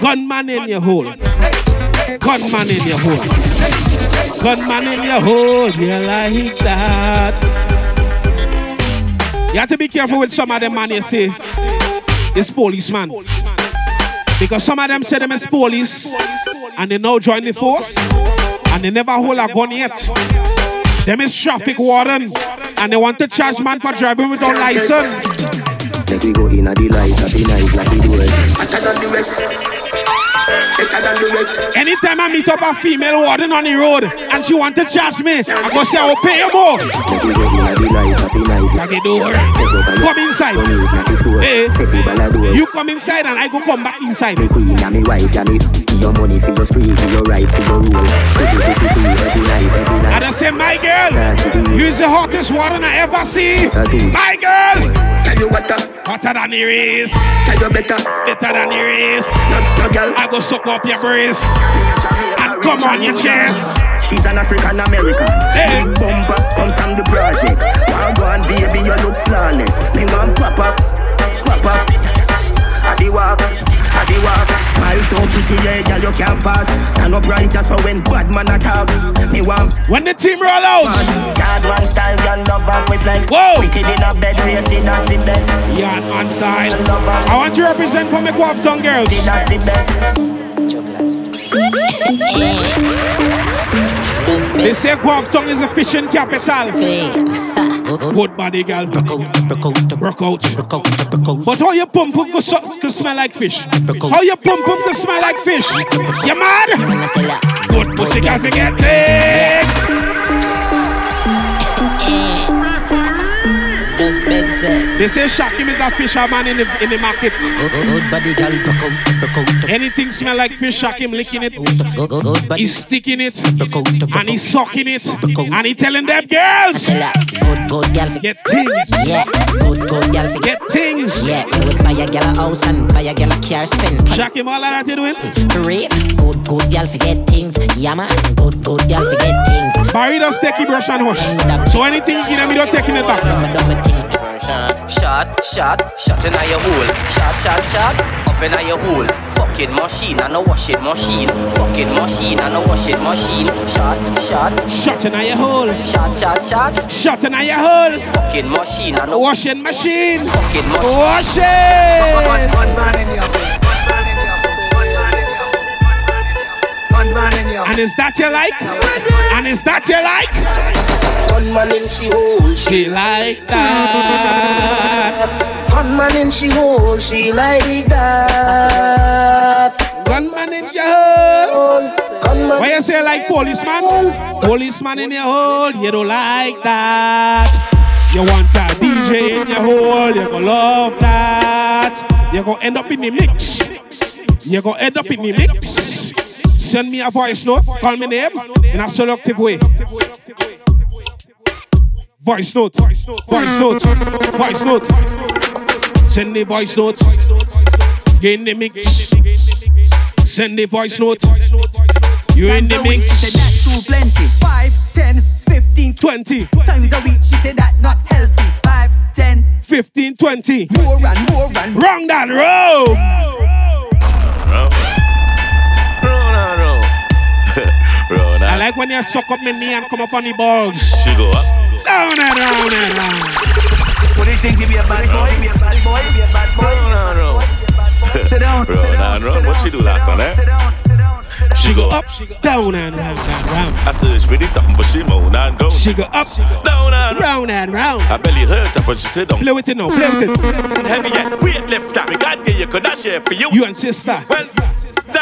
Gunman in your hole. Gunman in your hole. Gunman in your hole, you like that. You have to be careful with some of them man you say it's policeman. Because some of them say them is police and they now join the force and they never hold a gun yet. Them is traffic warden and they want to charge man for driving without license. Make we go in the light, a be nice like the door. Better than the rest. Better than the rest. Anytime I meet up a female warden on the road and she want to charge me, I go say I will pay you more. Make we go in the light, a be nice like the door. Set Come inside. Hey. Eh. Set the ball a door. You come inside and I go come back inside. Me queen and me wife, yeah me. Your money for your spree, for your right, for your rule. Could be for free every night, every night. And I say, my girl, you's the hottest warden I ever see. My girl, Tell you what, uh, hotter than the race, tell you better. better than the race. No, no girl. I go suck up your breast and come on your chest. She's an African American. Hey. Big bumper comes from the project. One go on, baby, you look flawless. Me want pop off, pop off. I the walk, the walk. Smile so pretty, yeah, girl, you can't pass. Stand up right, so when bad man attack, me want. When the team roll out, Dad one style, girl, love off with flex. Whoa. Wicked in a bed, rated as the best. yeah, on style. I want to represent for me Guafton girls. That's the best. They say Guafton is a fishing capital. Good body, girl. Work out. But how your pump pump could smell like fish? How your pump pump could smell like fish? You mad? Good pussy girl forget it. Just bed set. They say Shakim is a fisherman in the in the market. Good body, girl, broke out, broke out. Anything smell like fish, Shakim licking it. Good, good, good body. He's sticking it Broke out, broke and he's sucking it and he telling them girls Tell her, Good, good, girl, get things, Yeah, good, good, girl, get things. Yeah, me would buy a girl a house and buy a girl a car spend. Shakim, all of that you doing? Real good, good girl forget things. Yeah man, good, good girl forget things. Barry does take it brush and hush. So anything you give them, you don't taking it back. Some of them a. Shot, shot, shot in your hole. Shot, shot, shot, up in your hole. Fucking machine and a washing machine. Fucking machine and a washing machine. Shot, shot, Shot in your hole. shot, shot, shot. Shot in your hole. Fucking machine and a Washing machine. fucking machine. Wash it. One man in your And is that you like? And is that you like? Gunman in she hole, She like that. Gunman in she hole, she like that. Gunman in your hole. Gunman. Why you say like policeman? Policeman in your hole, you don't like that. You want a DJ in your hole, you gonna love that. You gonna end up in the mix. You gonna end up in the mix. Send me a voice note, call me name in a selective way. Voice note, voice note, voice note. Send the voice note. Get in the mix. Send the voice note. You in the mix. She said that's too plenty. Five, ten, fifteen, 20, times a week. She said that's not healthy. Five, ten, 15, 20. more and more and Wrong that road. I like when you suck up my knee and come up on the balls. she go up. Down and round and round. What do you think? Give me a bad boy, be a bad boy, be a bad boy. No, no, no. Sit down, Bro, sit nah, down, no. sit What she do last time, eh? sit down. She go Up, down and round and round. I search for this something, but she moan and down. She go up, Down and round and round. I belly hurt up when she said down. Play with it now, play with it. Heavy yet, weight left up. We can't get you, could not share for you. You and sister. Well,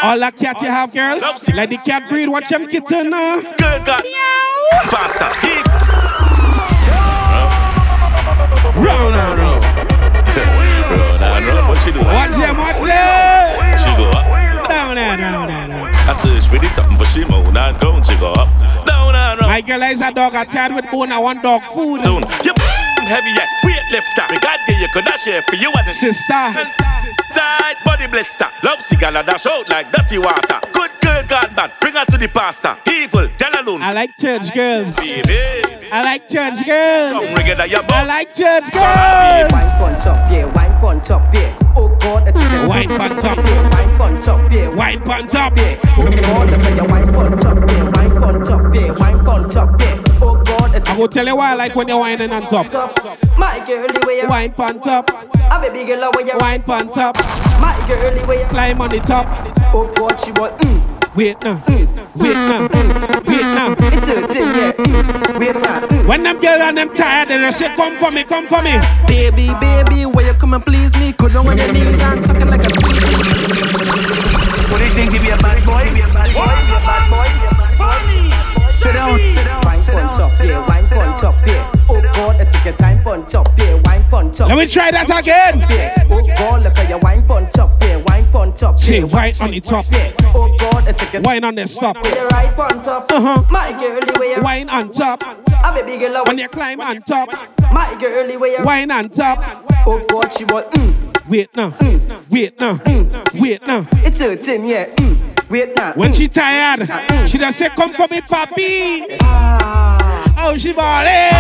All that cat you have, girl. Let the cat breed. Watch them kitten uh. now. Got bastard. He- Round and round. round and round. What she do? Watch them, watch them. She go up. Down there, down there, down I search for this something for she moan and down. She go up. Down and round. My girl is a dog. I tired with bone. I want dog food. Down. You heavy yet. Weight lifter. Me God give you could dash share for you and the Sister. Tight body blister. Love cigar dash out like dirty water. Good girl, God man. Bring her to the pastor. Evil. Tell alone. I like church girls. Baby. I like church girls. Come ring it at your I like church Wine girls. top, yeah, wine pon top, yeah. Oh God, it's a Wine pon top. yeah, wine pon top, yeah, Wine pon top. yeah. Oh God, it's a wine pon top, yeah, wine pon top, yeah, wine pon top, yeah. God, it's I will tell you why I like when you're whining on top. top. My girl, the way you Wine pon top. a baby girl, the way you Wine pon top. My girl, the way you Climb on the top. Oh God, she want mm, Wait now. Wait now. Wait now. it's a thing, yeah. Mm, wait now, mm. When them girls and them tired, they just say, come for me, come for me. Baby, baby, where you come and please me? Go down on your knees and suck it like a sweet. What do you think? Give me a bad boy? Be a bad boy? Be a bad boy? Sit down. Sit down. Wine pon top, yeah, wine pon top, yeah. Oh God, it's a time pon top, yeah, wine pon top. Let me try that again. Yeah. Oh God, look at your wine pon top, yeah, wine pon top. Say, yeah, wine on the top. Yeah. Oh God, it's a Wine on the stop. With your right pon top, Uh-huh. my girl, the way you Wine on top. a baby girl, When you climb on top. my girl, the way you Wine on top. Oh God, she want mm, Wait now. Wait now. Wait now. it's her thing, yeah. Mm, wait now. When she tired, she just say, come for me, papi. Ah. Oh, she ballin'.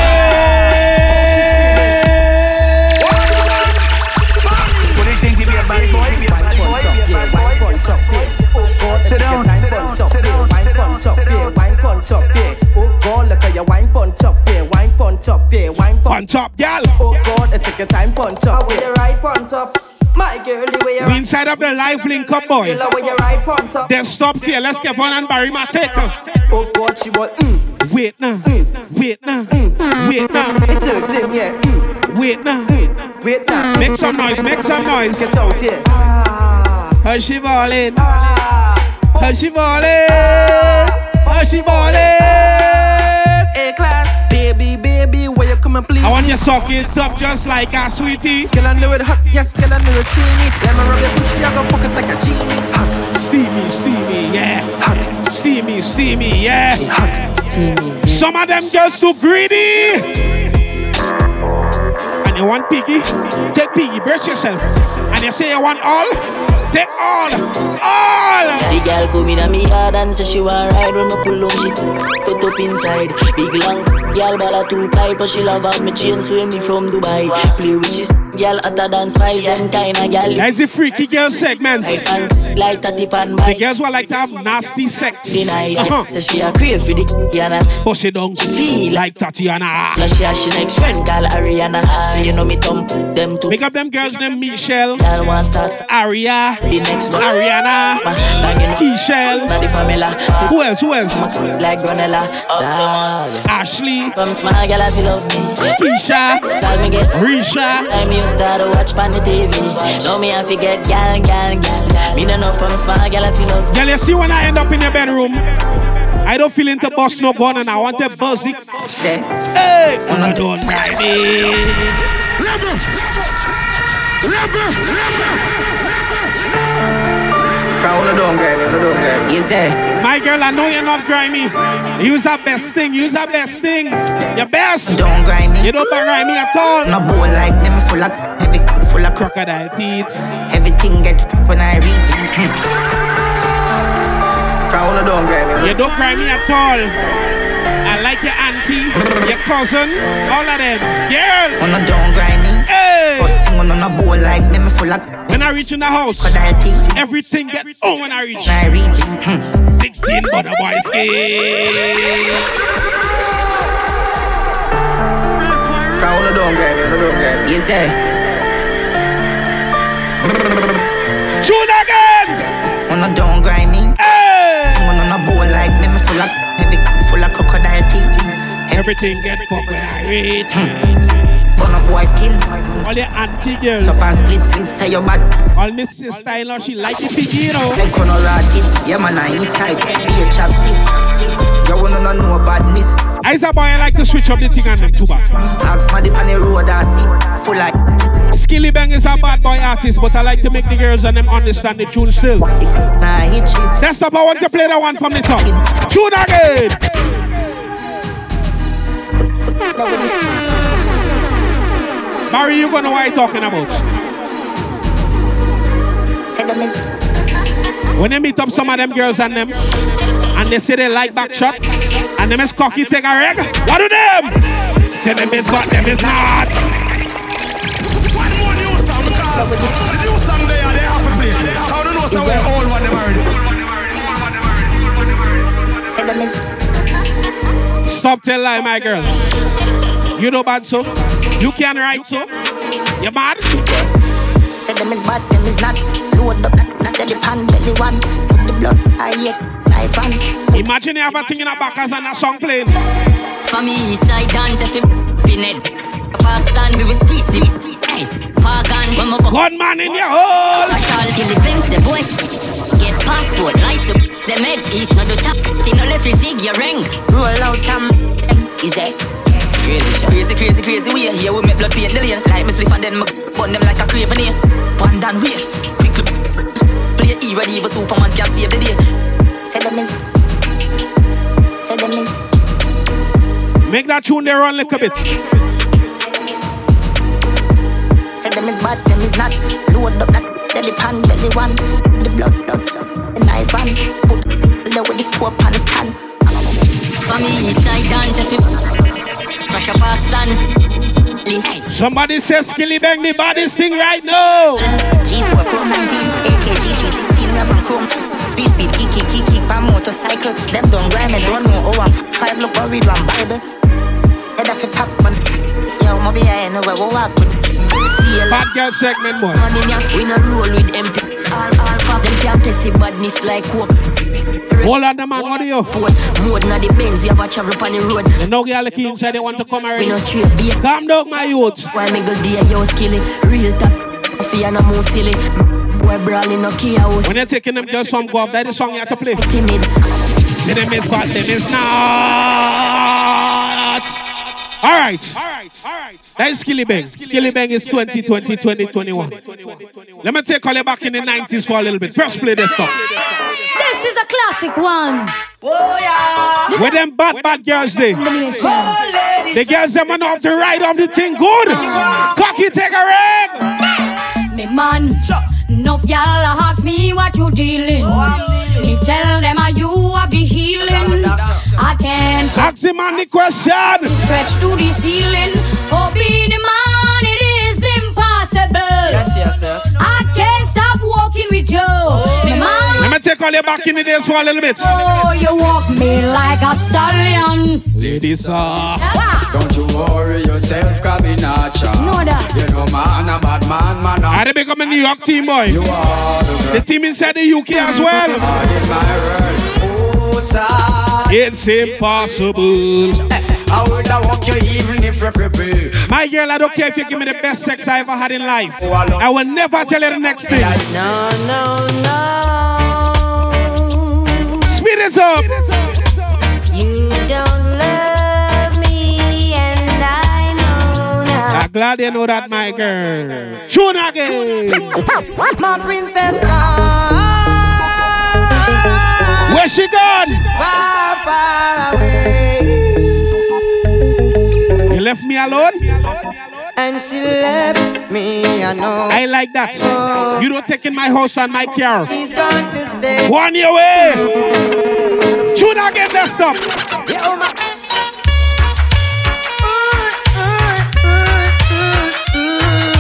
What do you think? Give me a bad boy? Be a bad boy? Be a bad boy? Wine pon top, yeah. Oh, sit down, sit down, sit down, Wine sit pon down, top, yeah. Wine pon top, yeah. Oh God, look at your wine pon top, yeah. Wine pon top, yeah. Wine pon On top, y'all. Oh God, it's a time pon top, with your right pon top. My girl, the way We inside of the life link up, boy. Girl, with your right pon top. Then stop here. Let's get on and bury my take. Oh God, she want mm, Wait now. Mm. Wait now. Mm. Wait now. it's her thing, yeah. Mm, Wait now. Mm. wait now. Make some noise. Make some noise. Get out here. Ah. How she ballin'? Ah. How she ballin'? How she ballin'? A class, baby, baby, where come and please I want me? you suck it up just like a sweetie. Girl, I know it hot, yes, girl, I know it steamy. Let me rub your pussy, I go fuck it like a genie. Hot, Steamy, steamy, yeah. hot, Steamy, steamy, yeah. hot, steamy. yeah. Some of them girls too greedy. And you want piggy? Take piggy, brace yourself. And you say you want all? Take all. All. The girl come in me yard and say she want ride when me pull on she put up inside. Big long girl ball two pipe but she love have me chain swim me from Dubai. Play with this girl hotter than spice them kinda girl. That's the freaky girl segment. Like a tip and The buy. girls who like to have nasty sex. Deny. Uh-huh. Say she a crave for the yana. Push it down. Feel like Tatiana. Plus she a she next friend call Ariana. Say you know me thump them two. Make up them girls named Michelle, Girl want start Aria, the next one. Ariana, Keishel. Not the family. Who else? Who else? Like Granella. Ashley, From small girl I feel love me. Keisha, Call me get Risha. Time you start to watch on the TV. Know me I forget gal, gal, gal. Me no know from small gal I feel love. Girl, you see when I end up in your bedroom, I don't feel into bust no gun and I want a buzz it. Hey, and I don't mind it. Crown the down, girl, the down, girl. Is there? My girl, I know you're not grimy. Use our best thing. Use our best thing. Your best. Don't grind me. You don't grimy me at all. No bowl like them full of heavy, full of Crocodile teeth. Everything get when I reach. Crown the down, girl. You don't cry me at all. I like your auntie, your cousin, all of them. Girl. On a don't grind me. Hey. First thing on a bowl like them full of When I reach in the house, crocodile teeth. everything get oh when I reach. When I reach. Hmm. 16 butter boy skin. Crown the down, girl, the down, girl. Is there? Tune again. On a don't grind me. Hey. Thing on a bowl like them full of heavy, full of crocodile teeth. Everything get fucked when I reach. On a boy skin. All your auntie girls, So pass split, split, say your bad. all my sister-in-law, she like the piggy, you know. Like on a yeah man, I inside. Be a chapstick. You wanna know badness. I I a boy I like to switch up the thing on them too bad. Ask my on the road I see full like Skilly Bang is a bad boy artist, but I like to make the girls and them understand the tune still. Next up, I want to play that one from the top. Tune again. Barry, you gonna know what I'm talking about? Say them is When they meet up some of them girls and them, and they say they like back shot, and them is cocky take a reg, what do them? Say them is but them is not. One more new song because the new song they are they have to play. How do you know some way old one them already? Say them is Stop tell lie, my girl. You know bad so? You can write so? You mad? Say them is bad, them is not Load the black, not the pan belly one Put the blood, I yet, knife on Imagine you have a thing in a back as and a song playing. For me, east side dance if you pin it. Pakistan, we will squeeze the Hey, Pagan, when my One man in your hole. I shall kill the banks, the boy. Get passport, license. The med is not the top. Thing no left, you zig your ring. Roll out, um, is it? Crazy shit. Crazy, crazy, crazy way Here we make blood paint the lane Like me spliff and then me burn them like a craven here One down way Quickly Play E ready even Superman can save the day Make that tune there run a little bit. Say them is bad, them is not Load the black, belly pan, belly one The blood, blood, the knife on Put the with the scope on the stand For me, east side dance if you crash a Pakistan. Hey. Somebody says Skilly Bang the baddest thing right now. G4 Chrome 19, AKG G16, we from Chrome. Speed, speed, kiki, kiki, by motorcycle. Them don't grind me, don't know. Oh, I'm five, look, or read one Bible. Head off a pop, man. Yo, be I know where we walk with. Bad girl segment, boy. Money, yeah, we no roll with empty. All, all pop, them can't test the badness like coke. Hold on, the man, what are you? More than the Benz, we have a travel on the road. You know, girl, like inside, they want to come already. We no straight beer. Calm down, my youth. Why me go there, yo, skilly. Real top, fear no more silly. Boy, brawling no key house. When you're taking them girls from go off, that is the song you have to play. Timid. Say them is bad, them is not. All right. All right. All right. That is Skilly Bang. Skilly Bang is 2020, 2021. Let me take all you back in the 90s for a little bit. First play this song. This is a classic one. Where them bad, bad girls they? The girls them know how to ride off the thing good. Cocky take a ring. Me man, enough y'all ask me what you dealing. Me tell them are you have the healing. I can't Ask him on the question. stretch to the ceiling. Oh, be Yes, yes, yes. I can't stop walking with you. Me man, Let me take all you back in the days for a little bit. oh, you walk me like a stallion. Ladies, uh, Don't you worry yourself, cause me not cha. Know that. You know man, a bad man, man. I they become a New York team, boy. You are the The team inside the UK as well. in my world. Oh. It's impossible. I would have walk you even if you're free. My girl, I don't care if you give me the best sex I ever had in life. I will never tell you the next thing. No, no, no. Speed it up. You don't love me, and I know now. I'm glad you know that, my girl. Tune again. My princess. Where she gone? Far, far away. Left me alone? And she left me, I know. I like that. You don't take in my house and my car. He's going to stay. One your way. Tune again, that stuff. Yo, my-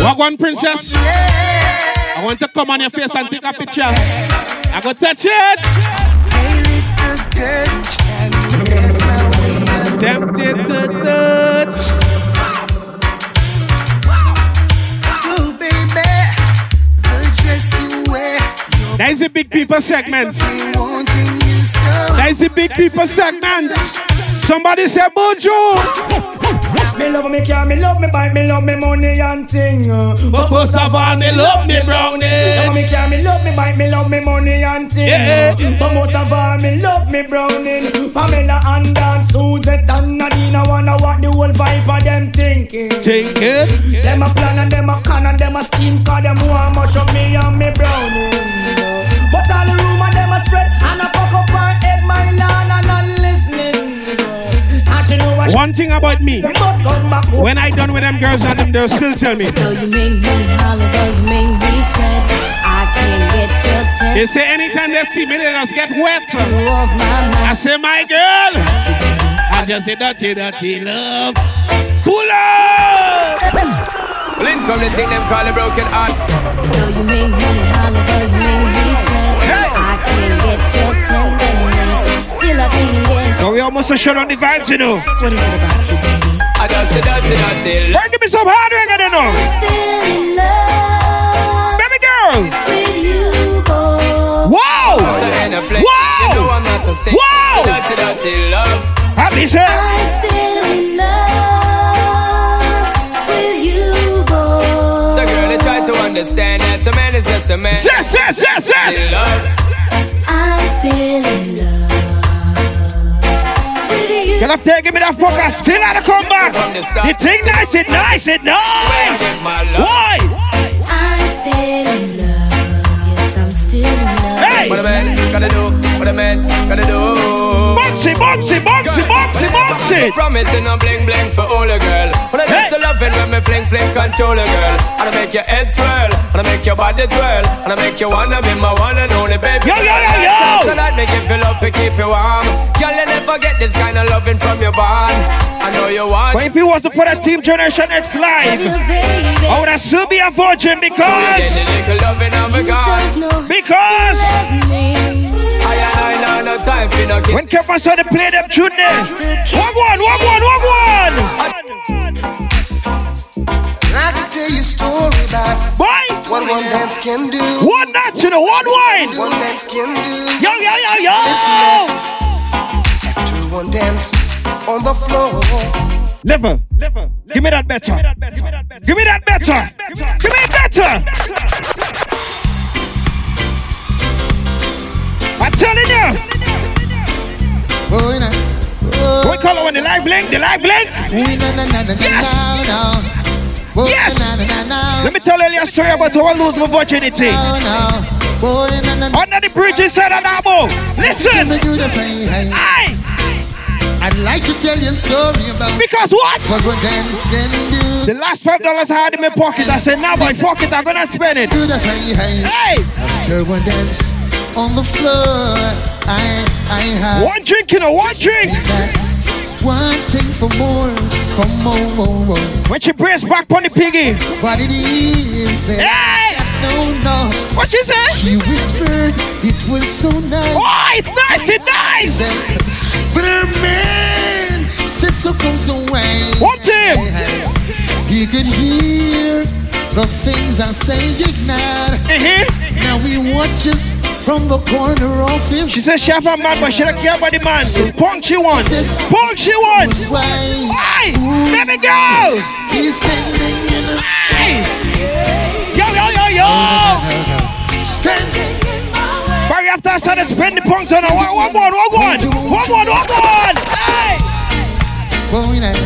Walk one, princess. I want to come on your face and take a picture. I go touch it. Tempted to touch. You, baby, the dress you wear. That is a big people segment. Wanting you so. That is a big people segment. Somebody say Bojo. Me love me car, me love me bike, me love me money and thing. Uh. But first of all, me love me brownie. Love me car, me love me bike, me love me money and thing. Uh. Yeah. But most of all, me love me browning. Pamela and Dan, Suzette and Nadine I wanna what the whole vibe of them thinking. Them a plan and them a con and them a scheme Cause them want mush up me and me brownie But all the rumor them a spread And a fuck up her head my land and One thing about me, when I done with them girls and them, they'll still tell me. Though you make me holler, though you make me sweat, I can't get your attention. They say anytime they see me, they just get wet. You off my mind. I say, my girl, I just say dirty, dirty love. Pull up! Link from the thing them call a broken heart. Though you make me holler, though you make me sweat, I can't get your tenderness. Still I can't. So we almost a shut on the vibes, you know. What is it about you, baby? I just say dirty, dirty love. Hey, give me some hard reggae, you know. Still in Baby girl. with you, boy. Wow! So in a place, Wow! You know I'm not a stick. Wow! Dirty, dirty love. Happy say. I'm still in love with you, boy. So girl, I try to understand that a man is just a man. Yes, yes, yes, yes. I'm still in love with you. Can I take give me that fucker? Still had to come back. The thing nice, it nice, it nice. Why? I'm still in love. Yes, I'm still in love. Hey! What a man gotta do, what a man gotta do. Boxy, boxy, boxy, boxy, boxy. Promising I'm bling bling for all a girl. When I Hey. just love it when me fling fling control a girl. And I make your head swirl, and I make your body twirl, and I make you wanna be my one and only baby. Yo, yo, yo, yo. So that make you feel love to keep you warm. Girl, you never get this kind of loving from your bond. I know you want. But if it wasn't for that Team Generation X live, Baby, I would have still be a virgin Get because, the I time for no kid. when Kevon saw they play them tune there, one one, one one, one one. I can tell you a story about Boy, what one dance can do. one nuts, you know, one wine. One dance can do. Yo, yo, yo, yo. After one dance on the floor. Never, never. Give me that better. Give me that better. Give me it better. I'm telling you. Oh, na, oh, What color when the light blink? The light blink? Yes. Yes. Let me tell you a story about how I lose my virginity. Under the bridge inside of Nabo. Listen. Let me do the same. Hey. Aye. I'd like to tell you a story about Because what? what one dance can do. The last five dollars I had in my pocket, I said, now boy, fuck it, I'm gonna spend it. Do the same. Hey. Hey, After one dance on the floor, I I had one drink, you know, one drink. thing for more, for more, more, more. When she brace back on the piggy. What it is that Hey, no no. what she say? She whispered it was so nice. Oh, it's nice, it's nice. But her man sits so close away. One thing. He could hear the things I say ignite. Uh-huh. Now he watches from the corner of his She said she have a man, but she don't care about the man. Punk she wants. Punk she wants. way. Hey, baby girl. He's standing in a Hey. Yo, yo, yo, yo. standing in my way. Barry after I started spend the punks on her. One, one, one, one, one. One, one, one, one. Hey. going out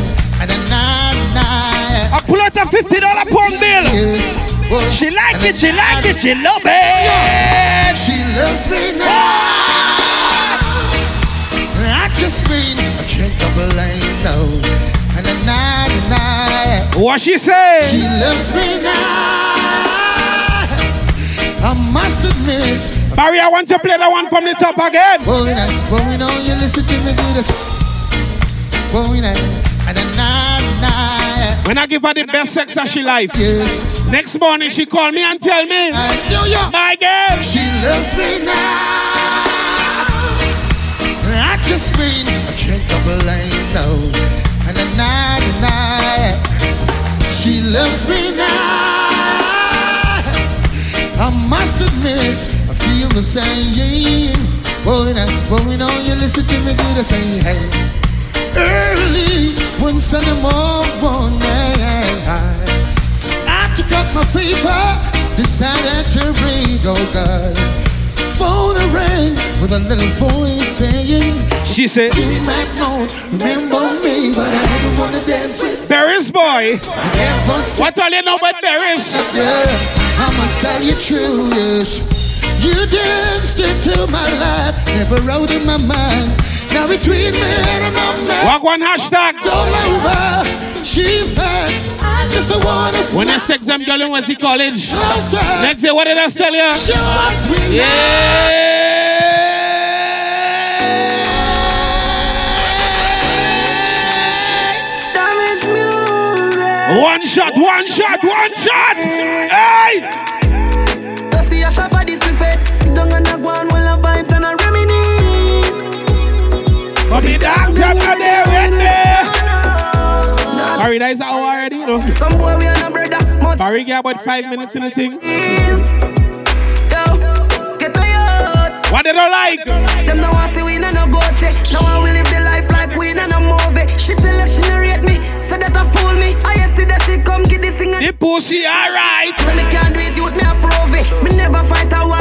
and a nine nine. I pull out a fifty dollar punk bill. Oh, She like it, she like it, she love it. She loves me now. I just mean I can't complain, no. And a nine nine. What she say? She loves me now. I must admit. Barry, I want to play that one from the top again. Now, boy, know you listen to me good as. Boy, now, and a nine nine. When I give her the best sex of she life, Yes, next morning she called me and tell me, my girl, She loves me now. I just mean I can't complain, no. And a nine nine. She loves me now. I must admit, I feel the same. Boy, now, boy, know you listen to me good. I say, hey, early one Sunday morning, took my paper, decided to read, oh God. Phone rang with a little voice saying, She said, You might not remember me, but I don't wanna dance with Barry's boy. What all you know about? Yeah, I must tell you true, yes. You danced into my life, never out in my mind. Now between me and my man. Walk one hashtag. All over. She said, I just wanna When I sex them girl in went to college. Next day, what did I tell you? She loves me Damage music. One shot, one shot, one shot. Hey! But the dogs them not there with me. Barry, that is our already, you know. Some boy we and a brother. Barry get about five minutes in the thing. What they don't like? Them no want see we no go check. No one will live the life like we in a movie. She tell us she narrate me, say that a fool me. I see that she come get this thing. The pussy alright. So me can't do it, youth me approve it. Me never fight a war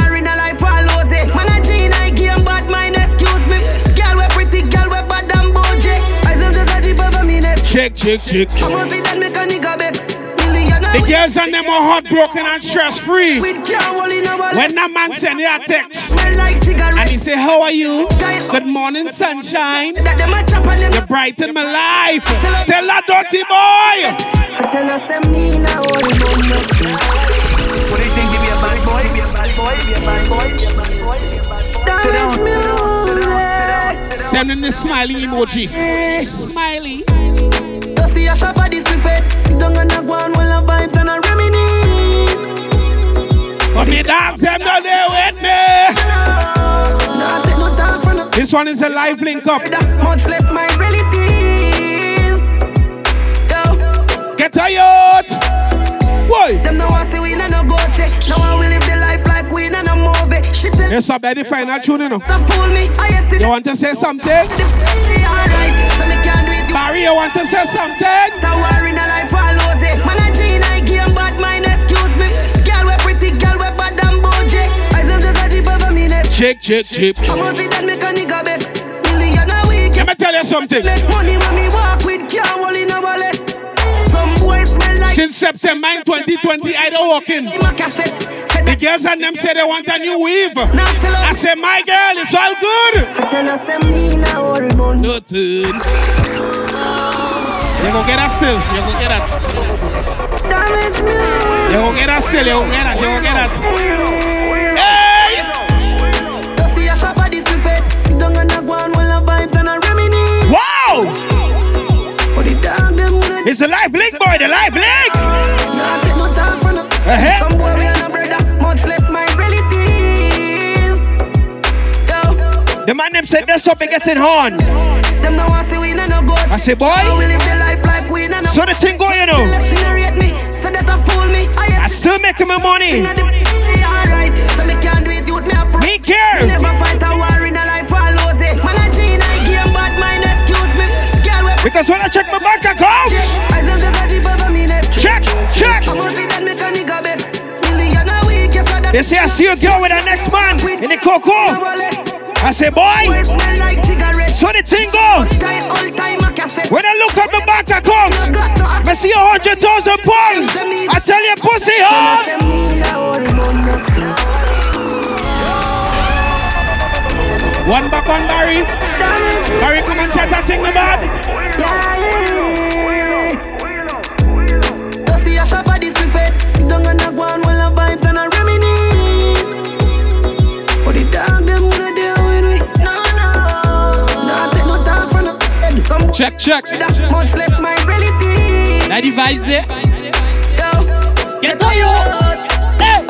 nigga vex. Million The girls and them are heartbroken and stress free. With can't hold in a wallet. When that man send you a text Smell like cigarette. and he say, How are you? Good morning, sunshine. That them a chop and them You brighten my life. Tell that dirty boy. I tell her say me now hold it on me. What do you think? Give me a bad boy? Give me a bad boy? Give me a bad. Send him the smiley emoji. Smiley. See a shot for this buffet. Sit down and a go on while the vibes and a reminisce. But the dogs them not there with me. Nah, take no talk from no This one is a live link up. much less my relative. Get a youth. Why? them no want see we no go check. No one will live the life like we in a movie. She tell Yes, I the final tune, you know. to fool me. I see You want to say something? You want to say something? The war in a life I lose it. Man I game bad mind, excuse me. Girl we pretty, girl we bad and bougie. I am just a jeep over me neck. Check, check, check. I must see that make a nigga vex. Million a week. Let me tell you something. Make money when me walk with can't hold in a wallet. Some boys smell like Since September 2020, I don't walk in. my cassette. Said The girls and them say they want a new weave. I say, my girl, it's all good. I You go get that still. You go get that. damage me. You go get that still. You go get that. You go get that. Hey! You see a shot for this buffet. Sit down and a go on while the vibes and a reminisce. Wow! But the dog them wanna It's a live link, boy. The live link. Nah, take no talk from no. Uh-huh. Some boy we and a brother, much less my relative. The man them said that's up and getting horn. them no want see we no go. I say, boy. So the thing go, you know. Say that a fool me. I I still making my money. So me care. Never fight a war in a life I lose it. Man a Gene, I game bad mind, excuse me. Girl we Because when I check my bank account, I check, check. I I. They say I see a girl with her next man in the cocoa. I say, boy, Boy smell like cigarette. so the thing go. Style all time a cassette. When I look at my bank account, I see a hundred thousand pounds. I tell you, pussy, huh? One back on Barry. Barry, come and chat that thing about. You see a shot for this buffet. Sit down and a go on while the vibes and a Check, check. much less my reality. Now the vibes there. Yo, get to you. Hey.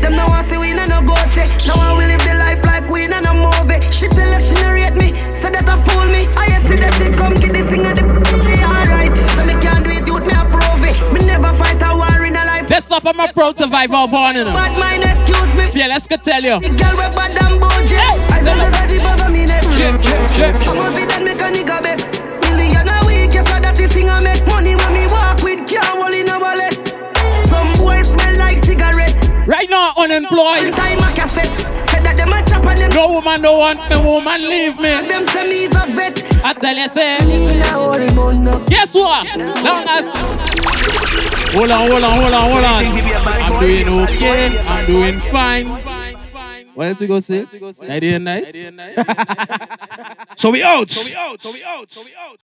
Them no want see we no no go check. No one will live the life like we no no movie. She tell us she narrate me, say that a fool me. I see that she come get this thing and the alright. So me can't do it, youth me approve it. Me never fight a war in a life. This up, I'm a proud survivor of you know. Bad mind, excuse me. Yeah, let's go tell you. The girl we bad and bougie. I said there's a jeep over me. Check, check, check. I must see that a them. No woman, no want me, woman leave me. Them say me is a vet. I tell you, say. Me nah worry about no. Guess what? Long as Hold on, hold on, hold on, hold on. I'm doing okay. I'm doing fine. What else we go say? Night and night. So we out. So we out. So we out. So we out.